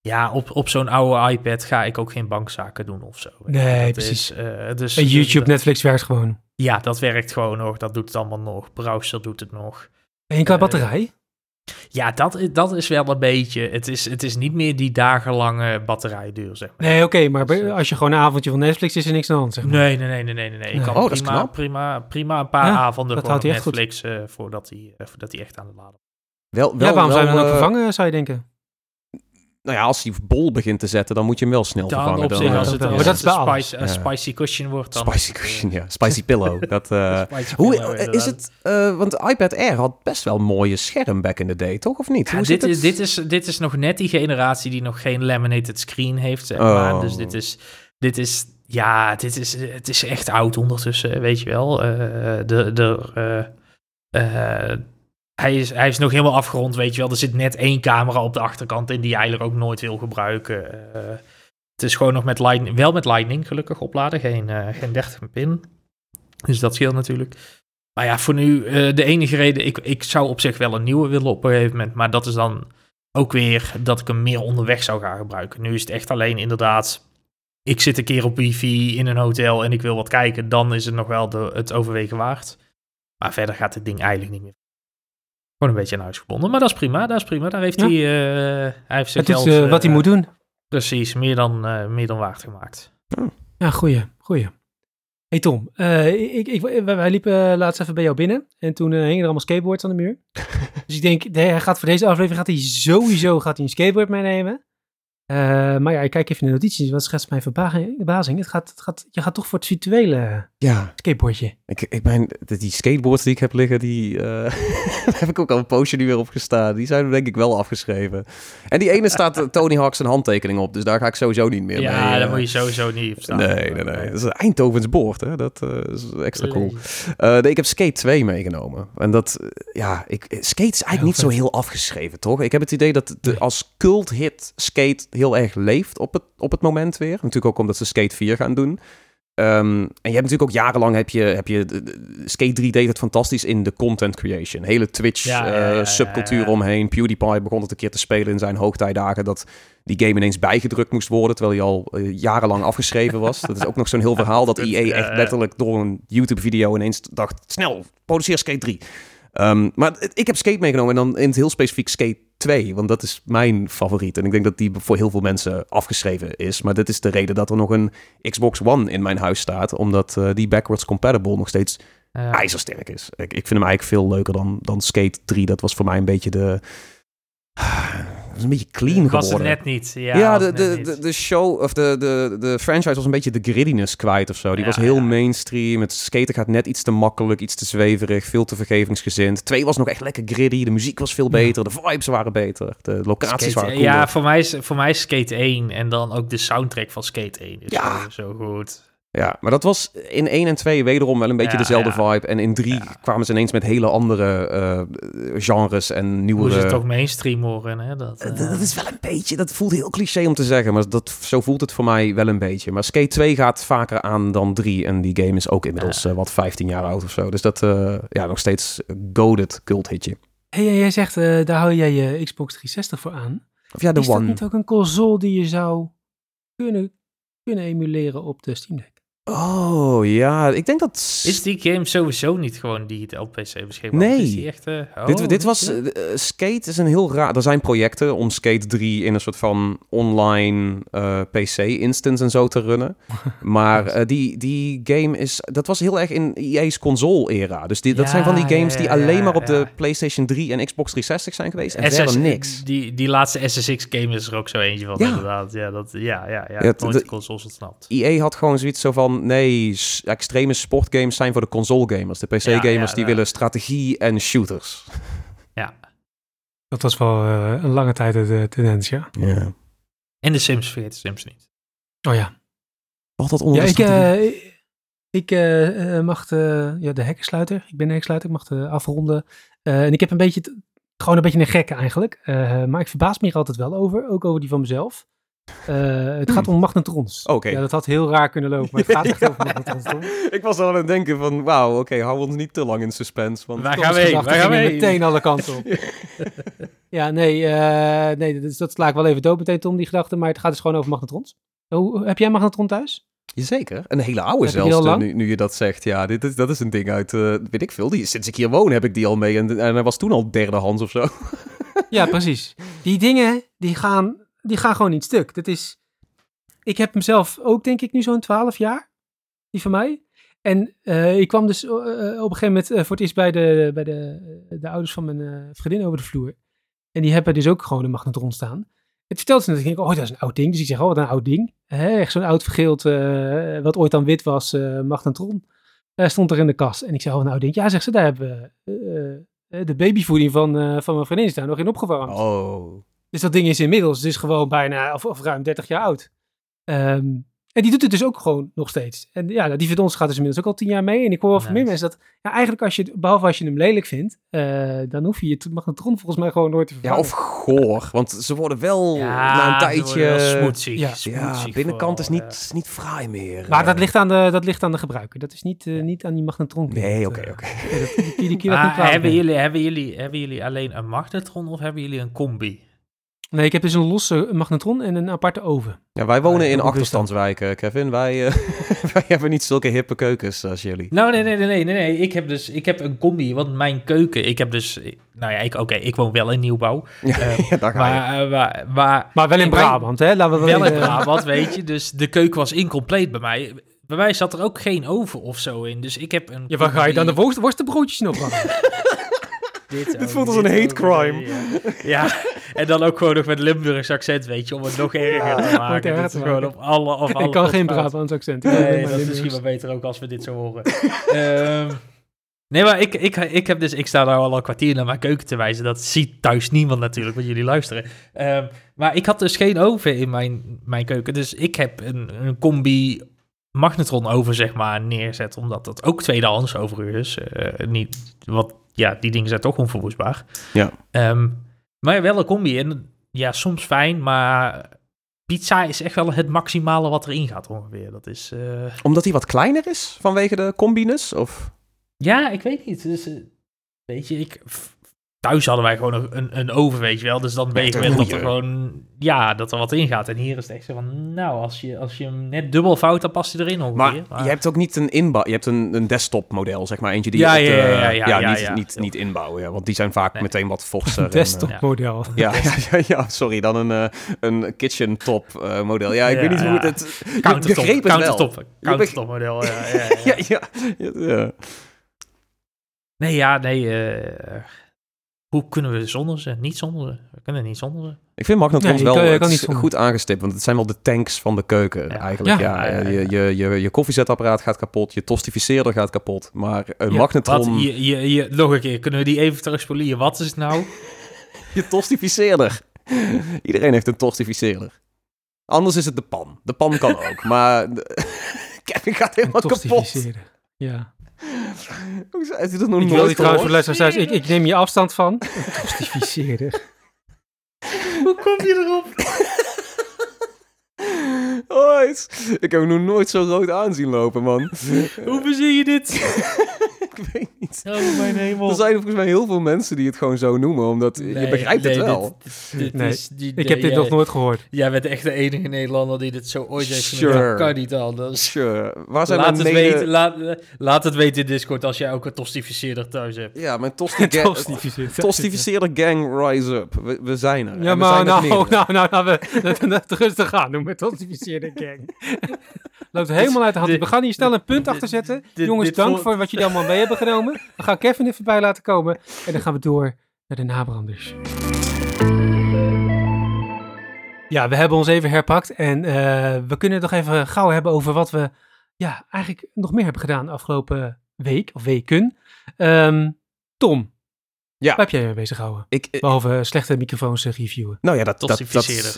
ja, op, op zo'n oude iPad ga ik ook geen bankzaken doen of zo. Nee, Dat precies. Is, eh, dus, En YouTube, Netflix werkt gewoon. Ja, dat werkt gewoon nog. Dat doet het allemaal nog. Browser doet het nog. En qua batterij? Ja, dat, dat is wel een beetje. Het is, het is niet meer die dagenlange batterijduur, zeg maar. Nee, oké, maar bij- als je gewoon een avondje van Netflix is er niks aan de hand, zeg maar. Nee, nee, nee, nee, nee, nee. nee. Ik kan Oh, dat is prima, knap. prima, prima een paar Ja, avonden gewoon goed. Netflix eh, voordat, hij, eh, voordat hij echt aan de laden wel, wel, ja, waarom wel, hem dan ook eh, vervangen, zou je denken? Nou ja, als hij bol begint te zetten, dan moet je hem wel snel Dan vervangen. op dan, zich, eh, als het, als een spice, Ja. spicy cushion wordt, dan... Spicy cushion, ja. Spicy pillow. Dat, eh, Spicy hoe pillow, eh, is het... eh, want de iPad Air had best wel een mooie scherm back in the day, toch? Of niet? Ja, Hoe dit, zit is, het? dit, is, dit is nog net die generatie die nog geen laminated screen heeft, zeg Oh. maar. Dus dit is, dit is, ja, dit is, het is echt oud ondertussen, weet je wel. Eh, de, de, eh, eh, hij, is, hij is nog helemaal afgerond, weet je wel. Er zit net één camera op de achterkant in die je eigenlijk ook nooit wil gebruiken. Eh, het is gewoon nog met lightning, wel met lightning gelukkig opladen, geen, eh, geen 30 pin. Dus dat scheelt natuurlijk. Maar ja, voor nu, eh, de enige reden, ik, ik zou op zich wel een nieuwe willen op een gegeven moment, maar dat is dan ook weer dat ik hem meer onderweg zou gaan gebruiken. Nu is het echt alleen inderdaad, ik zit een keer op wifi in een hotel en ik wil wat kijken, dan is het nog wel de, het overwegen waard. Maar verder gaat het ding eigenlijk niet meer. Gewoon een beetje aan huis gebonden, maar dat is prima, dat is prima. Daar heeft Ja. hij, eh, hij heeft zijn Het is geld, eh, wat hij eh, moet doen. Precies, meer dan, eh, meer dan waard gemaakt. Ja, goeie, goeie. Hey Tom, eh, ik, ik, wij- wij liepen laatst even bij jou binnen en toen hingen er allemaal skateboards aan de muur. dus ik denk, nee, hij gaat voor deze aflevering gaat hij sowieso gaat hij een skateboard meenemen. Eh, maar ja, ik kijk even in de notities, wat schetst mijn verbazing? Het gaat, het gaat, je gaat toch voor het virtuele Ja, skateboardje. ik, ik ben, die skateboards die ik heb liggen, die eh, daar heb ik ook al een poosje nu weer op gestaan. Die zijn denk ik wel afgeschreven. En die ene staat eh, Tony Hawk zijn handtekening op, dus daar ga ik sowieso niet meer mee. ja, eh. daar moet je sowieso niet op staan. Nee, nee, nee. Dat is een Eindhovens boord, hè. Dat eh, is extra cool. Eh, nee, ik heb Skate 2 meegenomen. En dat, eh, ja, ik, Skate is eigenlijk niet zo heel afgeschreven, toch? Ik heb het idee dat de, als cult hit Skate heel erg leeft op het, op het moment weer. Natuurlijk ook omdat ze Skate 4 gaan doen. Ehm, en je hebt natuurlijk ook jarenlang heb je, heb je de- de- Skate 3 deed het fantastisch in de content creation. Hele Twitch Ja, ja, eh, ja, subcultuur omheen. PewDiePie begon het een keer te spelen in zijn hoogtijdagen dat die game ineens bijgedrukt moest worden terwijl hij al eh, jarenlang afgeschreven was. Dat is ook nog zo'n heel verhaal dat EA echt letterlijk door een YouTube video ineens dacht snel produceer Skate 3. Ehm, maar ik heb Skate meegenomen en dan in het heel specifiek Skate 2, want dat is mijn favoriet. En ik denk dat die voor heel veel mensen afgeschreven is. Maar dit is de reden dat er nog een Xbox One in mijn huis staat, omdat eh, die backwards compatible nog steeds Ja. ijzersterk is. Ik, ik vind hem eigenlijk veel leuker dan, dan Skate 3. Dat was voor mij een beetje de... Is een beetje clean was het geworden. net niet. Ja, Ja, was de, het de, net niet. de, de show of de, de, de franchise was een beetje de grittiness kwijt of zo. Die Ja, was heel ja. mainstream. Het skaten gaat net iets te makkelijk, iets te zweverig, veel te vergevingsgezind. Twee was nog echt lekker gritty. De muziek was veel beter, de vibes waren beter, de locaties Skate- waren cooler. ja, voor mij, is, voor mij is Skate 1 en dan ook de soundtrack van Skate 1 is Ja. zo, zo goed. Ja, maar dat was in 1 en 2 wederom wel een beetje Ja, dezelfde ja. vibe. En in 3 Ja. kwamen ze ineens met hele andere eh, genres en Hoe nieuwere... ze het toch mainstream horen, hè? Dat, Eh, eh, Dat is wel een beetje, dat voelt heel cliché om te zeggen, maar dat, zo voelt het voor mij wel een beetje. Maar Skate 2 gaat vaker aan dan 3 en die game is ook inmiddels Ja. wat 15 jaar oud of zo. Dus dat, eh, ja, nog steeds goaded cult hitje. Hey, jij- zegt, eh, daar hou jij je Xbox 360 voor aan. Of ja, de is dat One. niet ook een console die je zou kunnen, kunnen emuleren op de Steam Deck? Oh, ja. Ik denk dat... Is die game sowieso niet gewoon digitaal PC beschikbaar? Nee. Is die echt, oh, dit, dit was... eh, eh, Skate is een heel raar... Er zijn projecten om Skate 3 in een soort van online PC-instance en zo te runnen. Maar die, die game is... Dat was heel erg in EA's console-era. Dus die, dat Ja, zijn van die games ja, die alleen ja, maar op de PlayStation 3 en Xbox 360 zijn geweest. En SS verder niks. Die, die laatste SSX-game is er ook zo eentje van, Ja. inderdaad. Ja, dat, ja, ja, ja. Ja, nooit de- de consoles ontsnapt. EA had gewoon zoiets zo van... Nee, extreme sportgames zijn voor de console-gamers. De PC-gamers Ja, ja, die ja. willen strategie en shooters. Ja. Dat was wel eh, een lange tijd de tendens, ja. Ja. En de Sims, vergeet de Sims niet. Oh ja. Valt dat onder Ja, de ik, eh, ik eh, eh, mag de, ja, de hekkensluiter. Ik ben de hekkensluiter. Ik mag de afronden. Eh, en ik heb een beetje, t- gewoon een beetje een gekke eigenlijk. Eh, maar ik verbaas me hier altijd wel over. Ook over die van mezelf. Eh, het gaat om magnetrons. Oké. Ja, dat had heel raar kunnen lopen. Maar het gaat echt Ja. over magnetrons. Tom. Ik was al aan het denken van, wauw, oké, hou ons niet te lang in suspense. Want... Waar Tom's gaan we heen? gedachten Waar gaan heen? meteen alle kanten op. ja, nee, eh, nee dus dat sla ik wel even dood meteen, Tom, die gedachte. Maar het gaat dus gewoon over magnetrons. Hoe, heb jij een magnetron thuis? Jazeker, een hele oude zelfs, eh, nu, nu je dat zegt. Ja, dit is, dat is een ding uit, eh, weet ik veel, die, sinds ik hier woon heb ik die al mee. En, en hij was toen al derdehands of zo. Ja, precies. Die dingen, die gaan, die gaan gewoon niet stuk. Dat is... Ik heb hem zelf ook, denk ik, nu zo'n 12 jaar. Die van mij. En eh, ik kwam dus eh, op een gegeven moment eh, voor het eerst bij de, bij de, de ouders van mijn eh, vriendin over de vloer. En die hebben dus ook gewoon een magnetron staan. Het vertelde ze denk, oh, dat is een oud ding. Dus ik zeg, oh, wat een oud ding. Hè, echt zo'n oud vergeeld, eh, wat ooit dan wit was, eh magnetron. Eh, stond er in de kast. En ik zei, oh, een oud ding. Ja, zegt ze, daar hebben eh, eh, de babyvoeding van, eh, van mijn vriendin is daar nog in opgewarmd. Oh. Dus dat ding is inmiddels dus gewoon bijna, of, of ruim 30 jaar oud. Ehm, en die doet het dus ook gewoon nog steeds. En ja, die van ons gaat dus inmiddels ook al 10 jaar mee. En ik hoor wel van meer mensen dat, ja, eigenlijk als je, behalve als je hem lelijk vindt, eh, dan hoef je je magnetron volgens mij gewoon nooit te Ja, vervangen. of goor, want ze worden wel na een tijdje... Smoetsig, Ja. Ja, binnenkant is niet, is niet fraai meer. Maar dat Eh, ligt aan de, dat ligt aan de gebruiker. Dat is niet, eh, niet aan die magnetron. Nee, oké, eh, oké. ja, eh. hebben, jullie, hebben jullie alleen een magnetron of hebben jullie een combi? Nee, ik heb dus een losse magnetron en een aparte oven. Ja, wij wonen Ah, in achterstandswijken, Kevin. Wij, eh, wij hebben niet zulke hippe keukens als jullie. Nou, nee, nee, nee, nee, nee, nee. Ik heb dus ik heb een combi, want mijn keuken, ik heb dus, nou ja, ik, oké, ik woon wel in nieuwbouw, Ja, Eh, ja, daar ga je. maar, eh, maar, maar Maar wel in Brabant, hè? Laten we wel in Brabant, weet je, dus de keuken was incompleet bij mij. Bij mij zat er ook geen oven of zo in, dus ik heb een Ja, waar ga je dan de worst, worstenbroodjes nog? Dit, ook, voelt als een hate crime. Ja. ja, en dan ook gewoon nog met Limburgs accent, weet je, om het nog erger te het maken. te op alle, op alle ik kan geen. Brabants accent. Nee, maar dat is misschien wel beter ook als we dit zo horen. Ehm, nee, maar ik, ik, ik heb dus, ik sta daar al een kwartier naar mijn keuken te wijzen. Dat ziet thuis niemand natuurlijk, want jullie luisteren. Ehm, maar ik had dus geen oven in mijn, mijn keuken. Dus ik heb een, een combi magnetron oven, zeg maar, neerzet. Omdat dat ook tweedehands overigens. eh niet, wat, ja, die dingen zijn toch onverwoestbaar. Ja. Ehm, maar wel een combi. En ja, soms fijn, maar pizza is echt wel het maximale wat erin gaat ongeveer. Dat is... eh, Omdat hij wat kleiner is vanwege de combines? Of? Ja, ik weet niet. Dus, eh, weet je, ik, f- thuis hadden wij gewoon een, een, een oven, weet je wel. Dus dan ben je gewend dat er gewoon, ja, dat er wat in gaat. En hier is het echt zo van, nou, als je, als je hem net dubbel fout, dan past hij erin ongeveer. Maar je hebt ook niet een inbouw. Je hebt een, een desktop model, zeg maar. Eentje die Ja, ja, ja, niet. Niet, niet inbouwen. Ja, want die zijn vaak Nee. meteen wat forser. en, Desktop Ja. model. eh, ja, ja, ja, ja, sorry. Dan een, eh, een kitchen top eh, model. Ja, ik Ja, weet niet hoe ja. het... countertop, countertop, countertop model, ja, ja, ja. Ja, ja, ja, ja. Nee, ja, nee, eh, hoe kunnen we zonder ze? Niet zonder ze. We kunnen niet zonder ze. Ik vind magnetrons Nee, wel kan- het kan niet goed aangestipt, want het zijn wel de tanks van de keuken Ja. eigenlijk. Ja, Ja. Ja, ja, ja. Je, je, je, je koffiezetapparaat gaat kapot, je tostificeerder gaat kapot, maar een Ja, magnetron, Wat, je, je, je, nog een keer, kunnen we die even terugspolieren? Wat is het nou? je tostificeerder. Iedereen heeft een tostificeerder. Anders is het de pan. De pan kan ook, maar de- Kevin gaat helemaal kapot. Ja. Hoe zei hij dat nog Ik wil trouwens voor de luisteraars ik, ik neem je afstand van. Tostificeren. Hoe kom je erop? Ooit. Ik heb hem nog nooit zo rood aanzien lopen, man. Hoe verzin je dit? ik weet niet. Oh, mijn hemel. Er zijn volgens mij heel veel mensen die het gewoon zo noemen, omdat je begrijpt nee, het wel. Dit, dit Nee, is, die, Ik heb dit jij, nog nooit gehoord. Jij bent echt de enige Nederlander die dit zo ooit heeft Sure. Dat kan niet anders. Sure. Waar zijn Laat het, mede- weten, laat, laat het weten in Discord als jij ook een tostificeerder thuis hebt. Ja, mijn tosti ga- Tostificeerd. tostificeerde gang rise up. We, we zijn er. Ja, En we maar zijn nou, nou, nou, nou, we, dat, rustig aan doen met tostificeerde gang. Loopt helemaal uit de hand. We gaan hier snel een punt achter zetten. Jongens, dank voor wat jullie allemaal mee hebben genomen. We gaan Kevin even bij laten komen. En dan gaan we door naar de nabranders. Ja, we hebben ons even herpakt. En eh, we kunnen het nog even gauw hebben over wat we ja, eigenlijk nog meer hebben gedaan afgelopen week of weken. Ehm, Tom, Ja. waar heb jij je mee bezig gehouden? Ik, ik- Behalve slechte microfoons eh, reviewen. nou ja, dat, dat,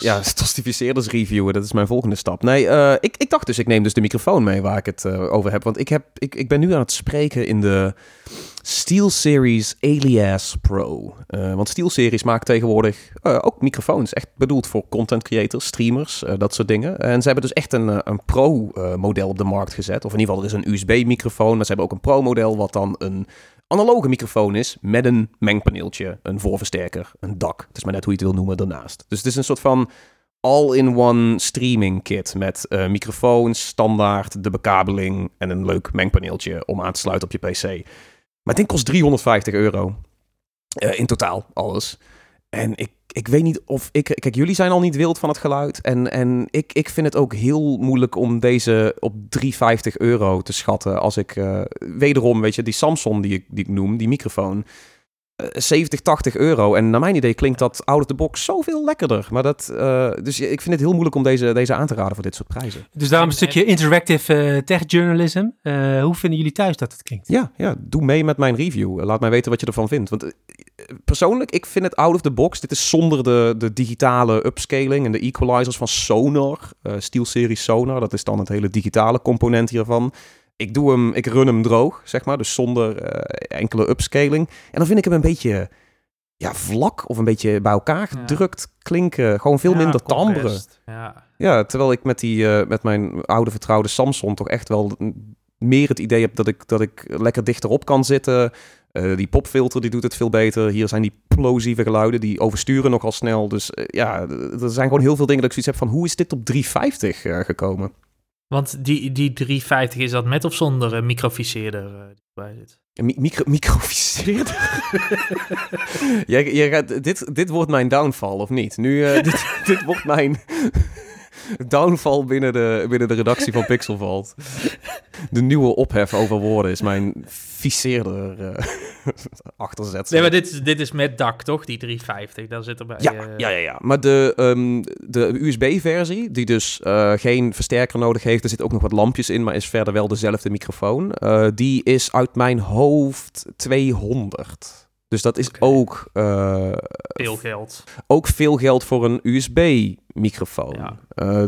ja, tostificeerders reviewen, dat is mijn volgende stap. Nee, eh, ik, ik dacht dus, ik neem dus de microfoon mee waar ik het eh, over heb. Want ik, heb, ik, ik ben nu aan het spreken in de SteelSeries Alias Pro. Eh, want SteelSeries maakt tegenwoordig eh, ook microfoons. Echt bedoeld voor content creators, streamers, eh, dat soort dingen. En ze hebben dus echt een, eh, een Pro-model op de markt gezet. Of in ieder geval, er is een USB-microfoon. Maar ze hebben ook een Pro-model wat dan een analoge microfoon is met een mengpaneeltje, een voorversterker, een dak. Het is maar net hoe je het wil noemen daarnaast. Dus het is een soort van all-in-one streaming kit met eh microfoons, standaard, de bekabeling en een leuk mengpaneeltje om aan te sluiten op je PC. Maar het ding kost 350 euro. Eh, in totaal, alles. En ik, ik weet niet of ik... Kijk, jullie zijn al niet wild van het geluid. En, en ik, ik vind het ook heel moeilijk om deze op 350 euro te schatten. Als ik eh, wederom, weet je, die Samsung die ik, die ik noem, die microfoon... eh, 70, 80 euro. En naar mijn idee klinkt dat out of the box zoveel lekkerder. Maar dat, eh, dus ik vind het heel moeilijk om deze, deze aan te raden voor dit soort prijzen. Dus daarom een En- stukje interactive eh, tech journalism. Eh, hoe vinden jullie thuis dat het klinkt? Ja, ja, doe mee met mijn review. Laat mij weten wat je ervan vindt. Want eh, persoonlijk, ik vind het out of the box. Dit is zonder de, de digitale upscaling en de equalizers van Sonar. eh SteelSeries Sonar, dat is dan het hele digitale component hiervan. Ik doe hem, ik run hem droog, zeg maar. Dus zonder eh, enkele upscaling. En dan vind ik hem een beetje ja, vlak of een beetje bij elkaar Ja. gedrukt klinken. Gewoon veel Ja, minder timbre. Ja. Ja, terwijl ik met, die, eh, met mijn oude vertrouwde Samsung toch echt wel meer het idee heb dat ik, dat ik lekker dichterop kan zitten. Eh, die popfilter die doet het veel beter. Hier zijn die plosieve geluiden, die oversturen nogal snel. Dus eh, ja, er zijn gewoon heel veel dingen dat ik zoiets heb van... hoe is dit op 350 eh, gekomen? Want die, die 350 is dat met of zonder eh, microficeerder erbij zit? Een mi- micro microficeerder? jij, jij gaat, dit, dit wordt mijn downfall, of niet? Nu, dit, dit wordt mijn downfall binnen de, binnen de redactie van Pixel Vault. De nieuwe ophef over woorden is mijn ficeerder eh achterzet. Nee, maar dit is, dit is met dak, toch? Die 350, daar zit erbij. Ja, eh, ja, ja, ja. Maar de, ehm, de USB-versie, die dus eh, geen versterker nodig heeft, er zitten ook nog wat lampjes in, maar is verder wel dezelfde microfoon. die is uit mijn hoofd 200. Dus dat is ook, eh, Veel geld. ook veel geld voor een USB-microfoon. Ja. Eh,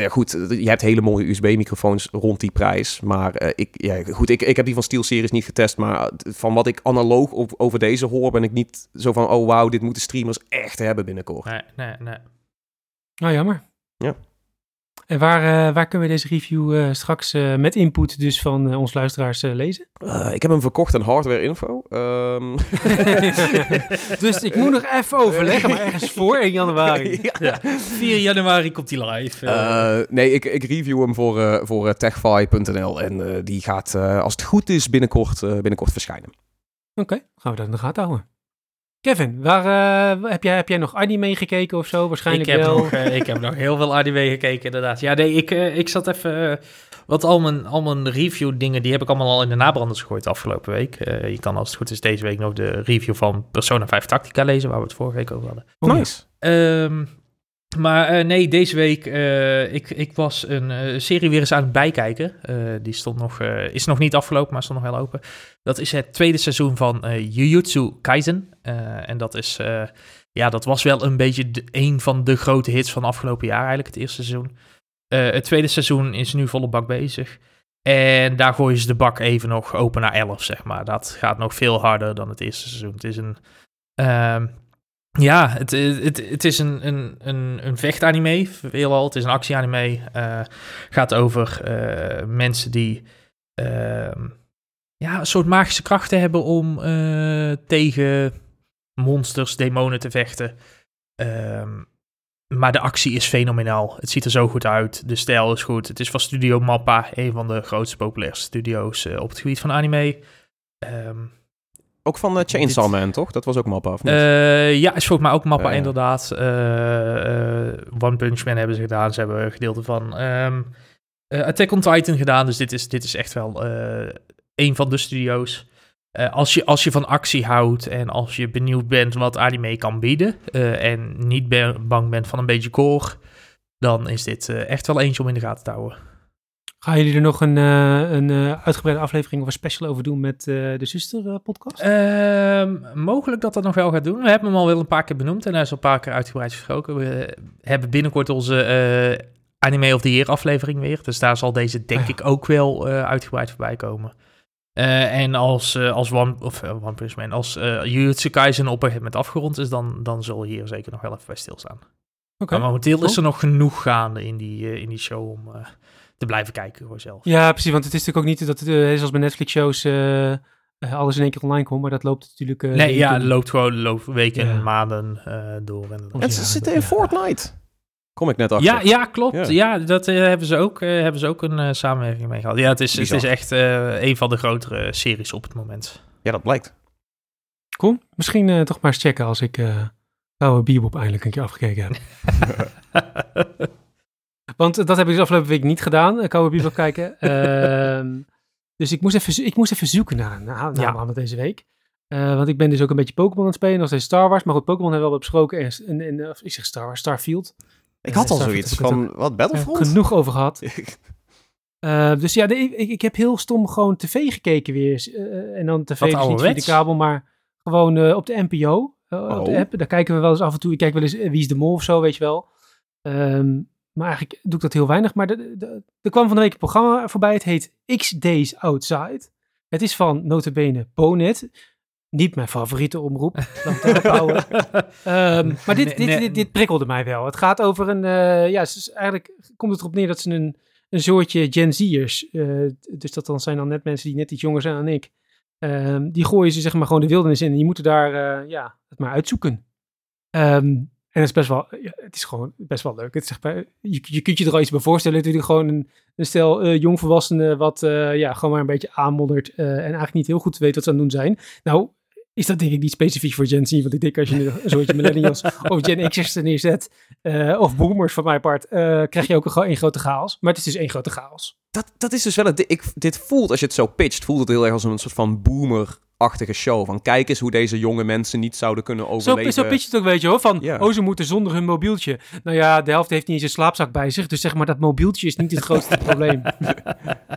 ja, goed, je hebt hele mooie USB-microfoons rond die prijs. Maar eh, ik, ja, goed, ik, ik heb die van SteelSeries niet getest. Maar van wat ik analoog op- over deze hoor, ben ik niet zo van... oh, wauw, dit moeten streamers echt hebben binnenkort. Nee, nee, nee. Nou, jammer. Ja. En waar, eh, waar kunnen we deze review eh, straks eh, met input dus van ons luisteraars lezen? Eh, ik heb hem verkocht aan Hardware Info. Ehm, dus ik moet nog even overleggen, maar ergens voor 1 januari. ja. Ja. 4 januari komt die live. nee, ik, ik review hem voor, voor techfy.nl. En eh, die gaat, eh, als het goed is, binnenkort, eh, binnenkort verschijnen. Oké, gaan we dat in de gaten houden. Kevin, waar, eh, heb, jij, heb jij nog anime gekeken of zo? Waarschijnlijk ik, heb wel. nog, eh, ik heb nog heel veel anime gekeken, inderdaad. Ja, nee, ik, eh, ik zat even... wat al mijn, al mijn review dingen, die heb ik allemaal al in de nabranders gegooid de afgelopen week. Eh, je kan als het goed is deze week nog de review van Persona 5 Tactica lezen, waar we het vorige week over hadden. Nice. Ehm, maar eh, nee, deze week, eh, ik, ik was een eh, serie weer eens aan het bijkijken. Die stond nog, is nog niet afgelopen, maar stond nog wel open. Dat is het tweede seizoen van Jujutsu Kaisen. En dat is, ja, dat was wel een beetje een van de grote hits van afgelopen jaar eigenlijk, het eerste seizoen. Het tweede seizoen is nu volle bak bezig. En daar gooien ze de bak even nog open naar 11, zeg maar. Dat gaat nog veel harder dan het eerste seizoen. Het is een... ja, het, het, het is een, een, een, een vechtanime, veelal. Het is een actieanime. eh gaat over eh, mensen die... ehm, ja, een soort magische krachten hebben om eh, tegen monsters, demonen te vechten. Ehm, maar de actie is fenomenaal. Het ziet er zo goed uit. De stijl is goed. Het is van Studio Mappa, een van de grootste populairste studio's op het gebied van anime. Ehm, Ook van eh, Chainsaw Man, toch? Dat was ook Mappa, of niet? eh, ja, is volgens mij ook Mappa inderdaad. Eh, One Punch Man hebben ze gedaan. Ze hebben een gedeelte van ehm, eh, Attack on Titan gedaan. Dus dit is, dit is echt wel een van de studio's. Als, je, als je van actie houdt en als je benieuwd bent wat anime kan bieden... en niet bang bent van een beetje core... dan is dit echt wel eentje om in de gaten te houden. Gaan jullie er nog een, eh, een eh, uitgebreide aflevering of een special over doen met eh, de zuster eh, podcast? Ehm, mogelijk dat dat nog wel gaat doen. We hebben hem al wel een paar keer benoemd en hij is al een paar keer uitgebreid gesproken. We hebben binnenkort onze Anime of the Year aflevering weer. Dus daar zal deze denk Ah ja. ik ook wel uitgebreid voorbij komen. En als, als One, of, One Punch Man, als Jujutsu Kaisen op een gegeven moment afgerond is, dan, dan zal hier zeker nog wel even bij stilstaan. Maar momenteel is er nog genoeg gaande in die, in die show om te blijven kijken voor zelf. Ja, precies. Want het is natuurlijk ook niet dat het, eh, zoals bij Netflix-shows, eh, eh, alles in één keer online komt. Maar dat loopt natuurlijk... eh, nee, ja, het loopt gewoon loopt weken Ja. en maanden eh, door. inderdaad. en ze ja, zitten in ja. Fortnite. Kom ik net achter. Ja, ja, klopt. Ja. Ja, dat hebben, ze ook, eh, hebben ze ook een samenwerking mee gehad. Ja, het is, het is echt eh, een van de grotere series op het moment. Ja, dat blijkt. Cool. Misschien eh, toch maar eens checken als ik uh, Oude Bebop eindelijk een keer afgekeken heb. Want eh, dat heb ik dus afgelopen week niet gedaan, uh, Oude Bebop kijken. Ehm, dus ik moest, even, ik moest even zoeken naar, naar, naar Ja. deze week. Eh, want ik ben dus ook een beetje Pokémon aan het spelen, nog steeds Star Wars. Maar goed, Pokémon hebben we wel besproken. En, en, en, of ik zeg Star Wars, Starfield. Ik had al Starfield zoiets ik van, wat, Battlefront? Genoeg over gehad. Eh, dus ja, de- ik, ik heb heel stom gewoon tv gekeken weer. eh, en dan tv Wat dus niet via de kabel, maar gewoon eh, op de NPO. eh, Op de Oh. app. Daar kijken we wel eens af en toe. Ik kijk wel eens eh, Wie is de Mol of zo, weet je wel. Ehm, maar eigenlijk doe ik dat heel weinig. Maar de- de- er kwam van de week een programma voorbij. Het heet X Days Outside. Het is van notabene Bonet. Niet mijn favoriete omroep. Ehm, maar dit, dit, dit, dit prikkelde mij wel. Het gaat over een. eh, ja, eigenlijk komt het erop neer dat ze een, een soortje Gen Z'ers. eh, dus dat dan zijn dan net mensen die net iets jonger zijn dan ik. ehm, die gooien ze zeg maar gewoon de wildernis in. En die moeten daar eh, ja, het maar uitzoeken. Ehm, en het is best wel. Ja, het is gewoon best wel leuk. Het is maar, je, je kunt je er al iets bij voorstellen. Natuurlijk gewoon een, een stel eh, jongvolwassenen. wat eh, ja, gewoon maar een beetje aanmoddert. eh, en eigenlijk niet heel goed weet wat ze aan het doen zijn. Nou, is dat denk ik niet specifiek voor Gen Z. Want ik denk als je een soortje millennials of Gen X'ers er neerzet, of boomers van mijn part, krijg je ook een, gewoon één grote chaos. Maar het is dus één grote chaos. Dat, dat is dus wel het. Ik, dit voelt, als je het zo pitcht, voelt het heel erg als een soort van boomer-achtige show. Van kijk eens hoe deze jonge mensen niet zouden kunnen Zo, overleven. zo pitch je het ook, weet je hoor. Van, Ja. oh, ze moeten zonder hun mobieltje. Nou ja, de helft heeft niet eens een slaapzak bij zich. Dus zeg maar, dat mobieltje is niet het grootste probleem.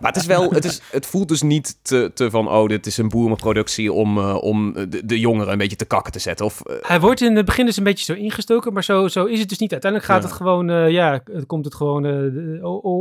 Maar het is wel, het, is, het voelt dus niet te, te van, oh, dit is een boomerproductie om, eh, om de, de jongeren een beetje te kakken te zetten. Of, eh, Hij wordt in het begin dus een beetje zo ingestoken, maar zo, zo is het dus niet. Uiteindelijk gaat Ja. het gewoon, eh, ja, het komt het gewoon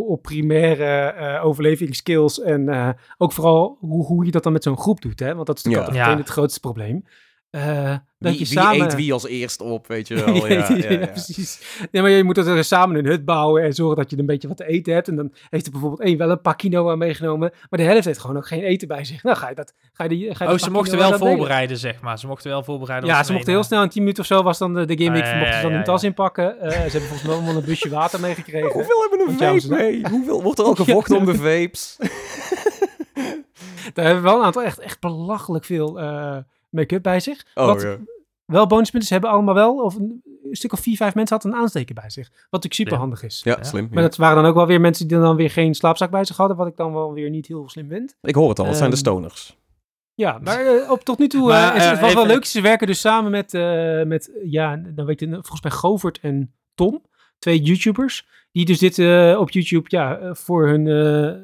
op primaire overlevingsskills. En ook vooral hoe, hoe je dat dan met zo'n groep doet, hè? Want dat is Ja. meteen het grootste probleem. Eh, dat wie, je wie samen... eet wie als eerst op, weet je wel. Ja, Ja, ja, ja. precies. Nee, maar je moet er samen een hut bouwen en zorgen dat je een beetje wat te eten hebt. En dan heeft er bijvoorbeeld één wel een pak quinoa meegenomen, maar de helft heeft gewoon ook geen eten bij zich. Nou, ga je dat... Ga je die, ga je Oh, dat ze mochten wel delen? voorbereiden, zeg maar. Ze mochten wel voorbereiden. Ja, ze mochten heel snel, in 10 minuten of zo was dan de, de gimmick, Ah, ja, mochten ze dan ja, hun tas ja. inpakken. Eh, ze hebben volgens mij allemaal een busje water meegekregen. Hoeveel hebben een vape ze- mee? Hoeveel wordt er al gevochten om de vapes? Daar hebben we wel een aantal echt, echt belachelijk veel eh, make-up bij zich. Oh, Wat ja. wel bonuspunten, ze hebben allemaal wel, of een, een stuk of vier, vijf mensen hadden een aansteker bij zich. Wat natuurlijk super handig is. Ja, Ja. slim. Maar ja. dat waren dan ook wel weer mensen die dan weer geen slaapzak bij zich hadden, wat ik dan wel weer niet heel slim vind. Ik hoor het al, het zijn de Ehm, stoners. Ja, maar eh, op tot nu toe Maar, eh, is het wel even- leuk. Ze werken dus samen met, eh, met ja, dan weet je, volgens mij Govert en Tom, twee YouTubers, die dus dit eh, op YouTube ja, voor hun eh,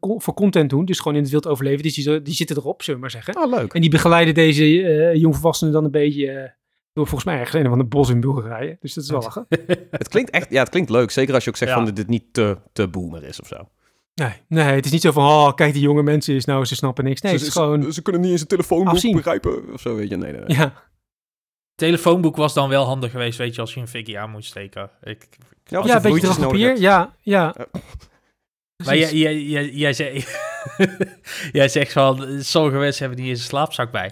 voor content doen. Dus gewoon in het wild overleven. Dus die, die zitten erop, zullen we maar zeggen. Oh, leuk. En die begeleiden deze eh jongvolwassenen dan een beetje eh, door volgens mij ergens een van de bos in Bulgarije. Dus dat is wel lachen. Het klinkt echt, ja, het klinkt leuk. Zeker als je ook zegt Ja. van dat dit niet te, te boomer is of zo. Nee, nee, het is niet zo van, oh, kijk die jonge mensen is nou, ze snappen niks. Nee, ze, het is gewoon, ze, ze kunnen niet eens een telefoonboek afzien. begrijpen of zo, weet je. Nee, nee, nee. ja. Telefoonboek was dan wel handig geweest, weet je, als je een fikkie aan moet steken. Ik, Ja, Ja, een beetje papier. ja. Ja. Maar jij, jij, jij, jij zei, Jij zegt van, sommige mensen hebben niet eens een slaapzak bij.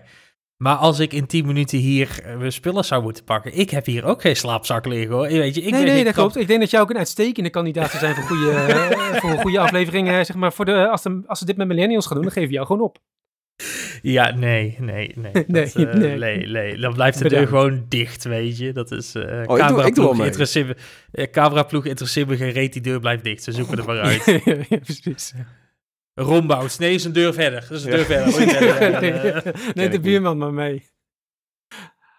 Maar als ik in 10 minuten hier eh, mijn spullen zou moeten pakken, ik heb hier ook geen slaapzak liggen hoor. Weet je, ik nee, nee, dat kan- klopt. Ik denk dat jij ook een uitstekende kandidaat zou zijn voor, goede, eh, voor een goede aflevering. zeg maar, voor de, als, de, als ze dit met millennials gaan doen, dan geven we jou gewoon op. Ja, nee, nee, nee. Nee, eh, nee. nee, nee. Dan blijft de Bedankt. deur gewoon dicht, weet je. Dat is eh ik doe- ik doe cameraploeg, interesseert me- eh, cameraploeg interesseert me geen reet, die deur blijft dicht. Ze zoeken er maar uit. ja, precies. Rombouts, nee, is een deur verder. Dat is een Ja. deur verder. Ooit verder. nee, Eh, nee, de ik buurman maar mee.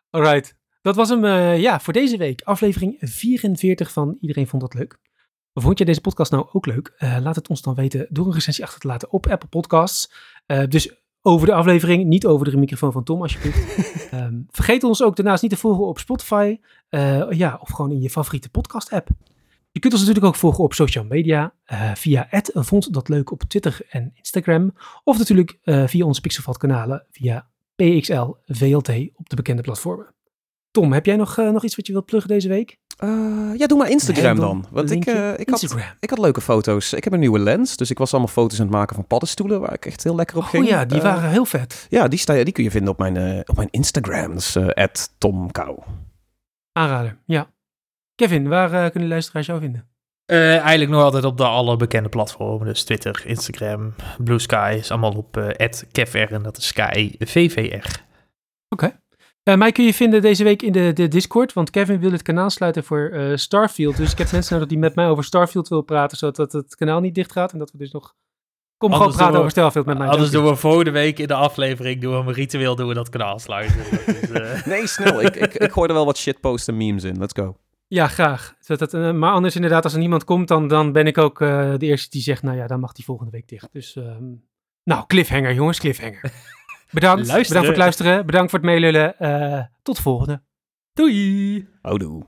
Alright. Dat was hem eh, ja, voor deze week. Aflevering 44 van Iedereen Vond Dat Leuk. Vond je deze podcast nou ook leuk? Eh, laat het ons dan weten door een recensie achter te laten op Apple Podcasts. Eh, dus over de aflevering, niet over de microfoon van Tom alsjeblieft. Ehm, vergeet ons ook daarnaast niet te volgen op Spotify. eh, ja, of gewoon in je favoriete podcast app. Je kunt ons natuurlijk ook volgen op social media. eh, via Vond Dat Leuk op Twitter en Instagram. Of natuurlijk eh, via onze Pixelvat kanalen via PXL, VLT op de bekende platformen. Tom, heb jij nog, nog iets wat je wilt pluggen deze week? Eh, ja, doe maar Instagram dan. Want ik, eh, ik, had, Instagram. ik had leuke foto's. Ik heb een nieuwe lens, dus ik was allemaal foto's aan het maken van paddenstoelen, waar ik echt heel lekker op ging. Oh ja, die Eh, waren heel vet. Ja, die, sta, die kun je vinden op mijn, eh, op mijn Instagram. Dat is eh @tomkou. Aanraden, ja. Kevin, waar kunnen de luisteraars jou vinden? Eh, eigenlijk nog altijd op de alle bekende platformen. Dus Twitter, Instagram, Blue Sky is allemaal op eh @kevr en dat is Sky VVR. Eh, mij kun je vinden deze week in de, de Discord, want Kevin wil het kanaal sluiten voor eh, Starfield. Dus ik heb mensen nodig die met mij over Starfield willen praten, zodat het kanaal niet dicht gaat. En dat we dus nog... Kom gewoon praten we- over Starfield met mij. Anders doen we volgende week in de aflevering doen we een ritueel doen we dat kanaal sluiten. Dat eh, Nee, snel. ik, ik, ik gooi er wel wat shitposts en memes in. Let's go. Ja, graag. Eh, maar anders inderdaad, als er niemand komt, dan, dan ben ik ook eh, de eerste die zegt, nou ja, dan mag die volgende week dicht. Dus, ehm, nou, cliffhanger jongens, cliffhanger. Bedankt, Luisteren. bedankt voor het luisteren, bedankt voor het meelullen. Eh, tot de volgende. Doei! Houdoe.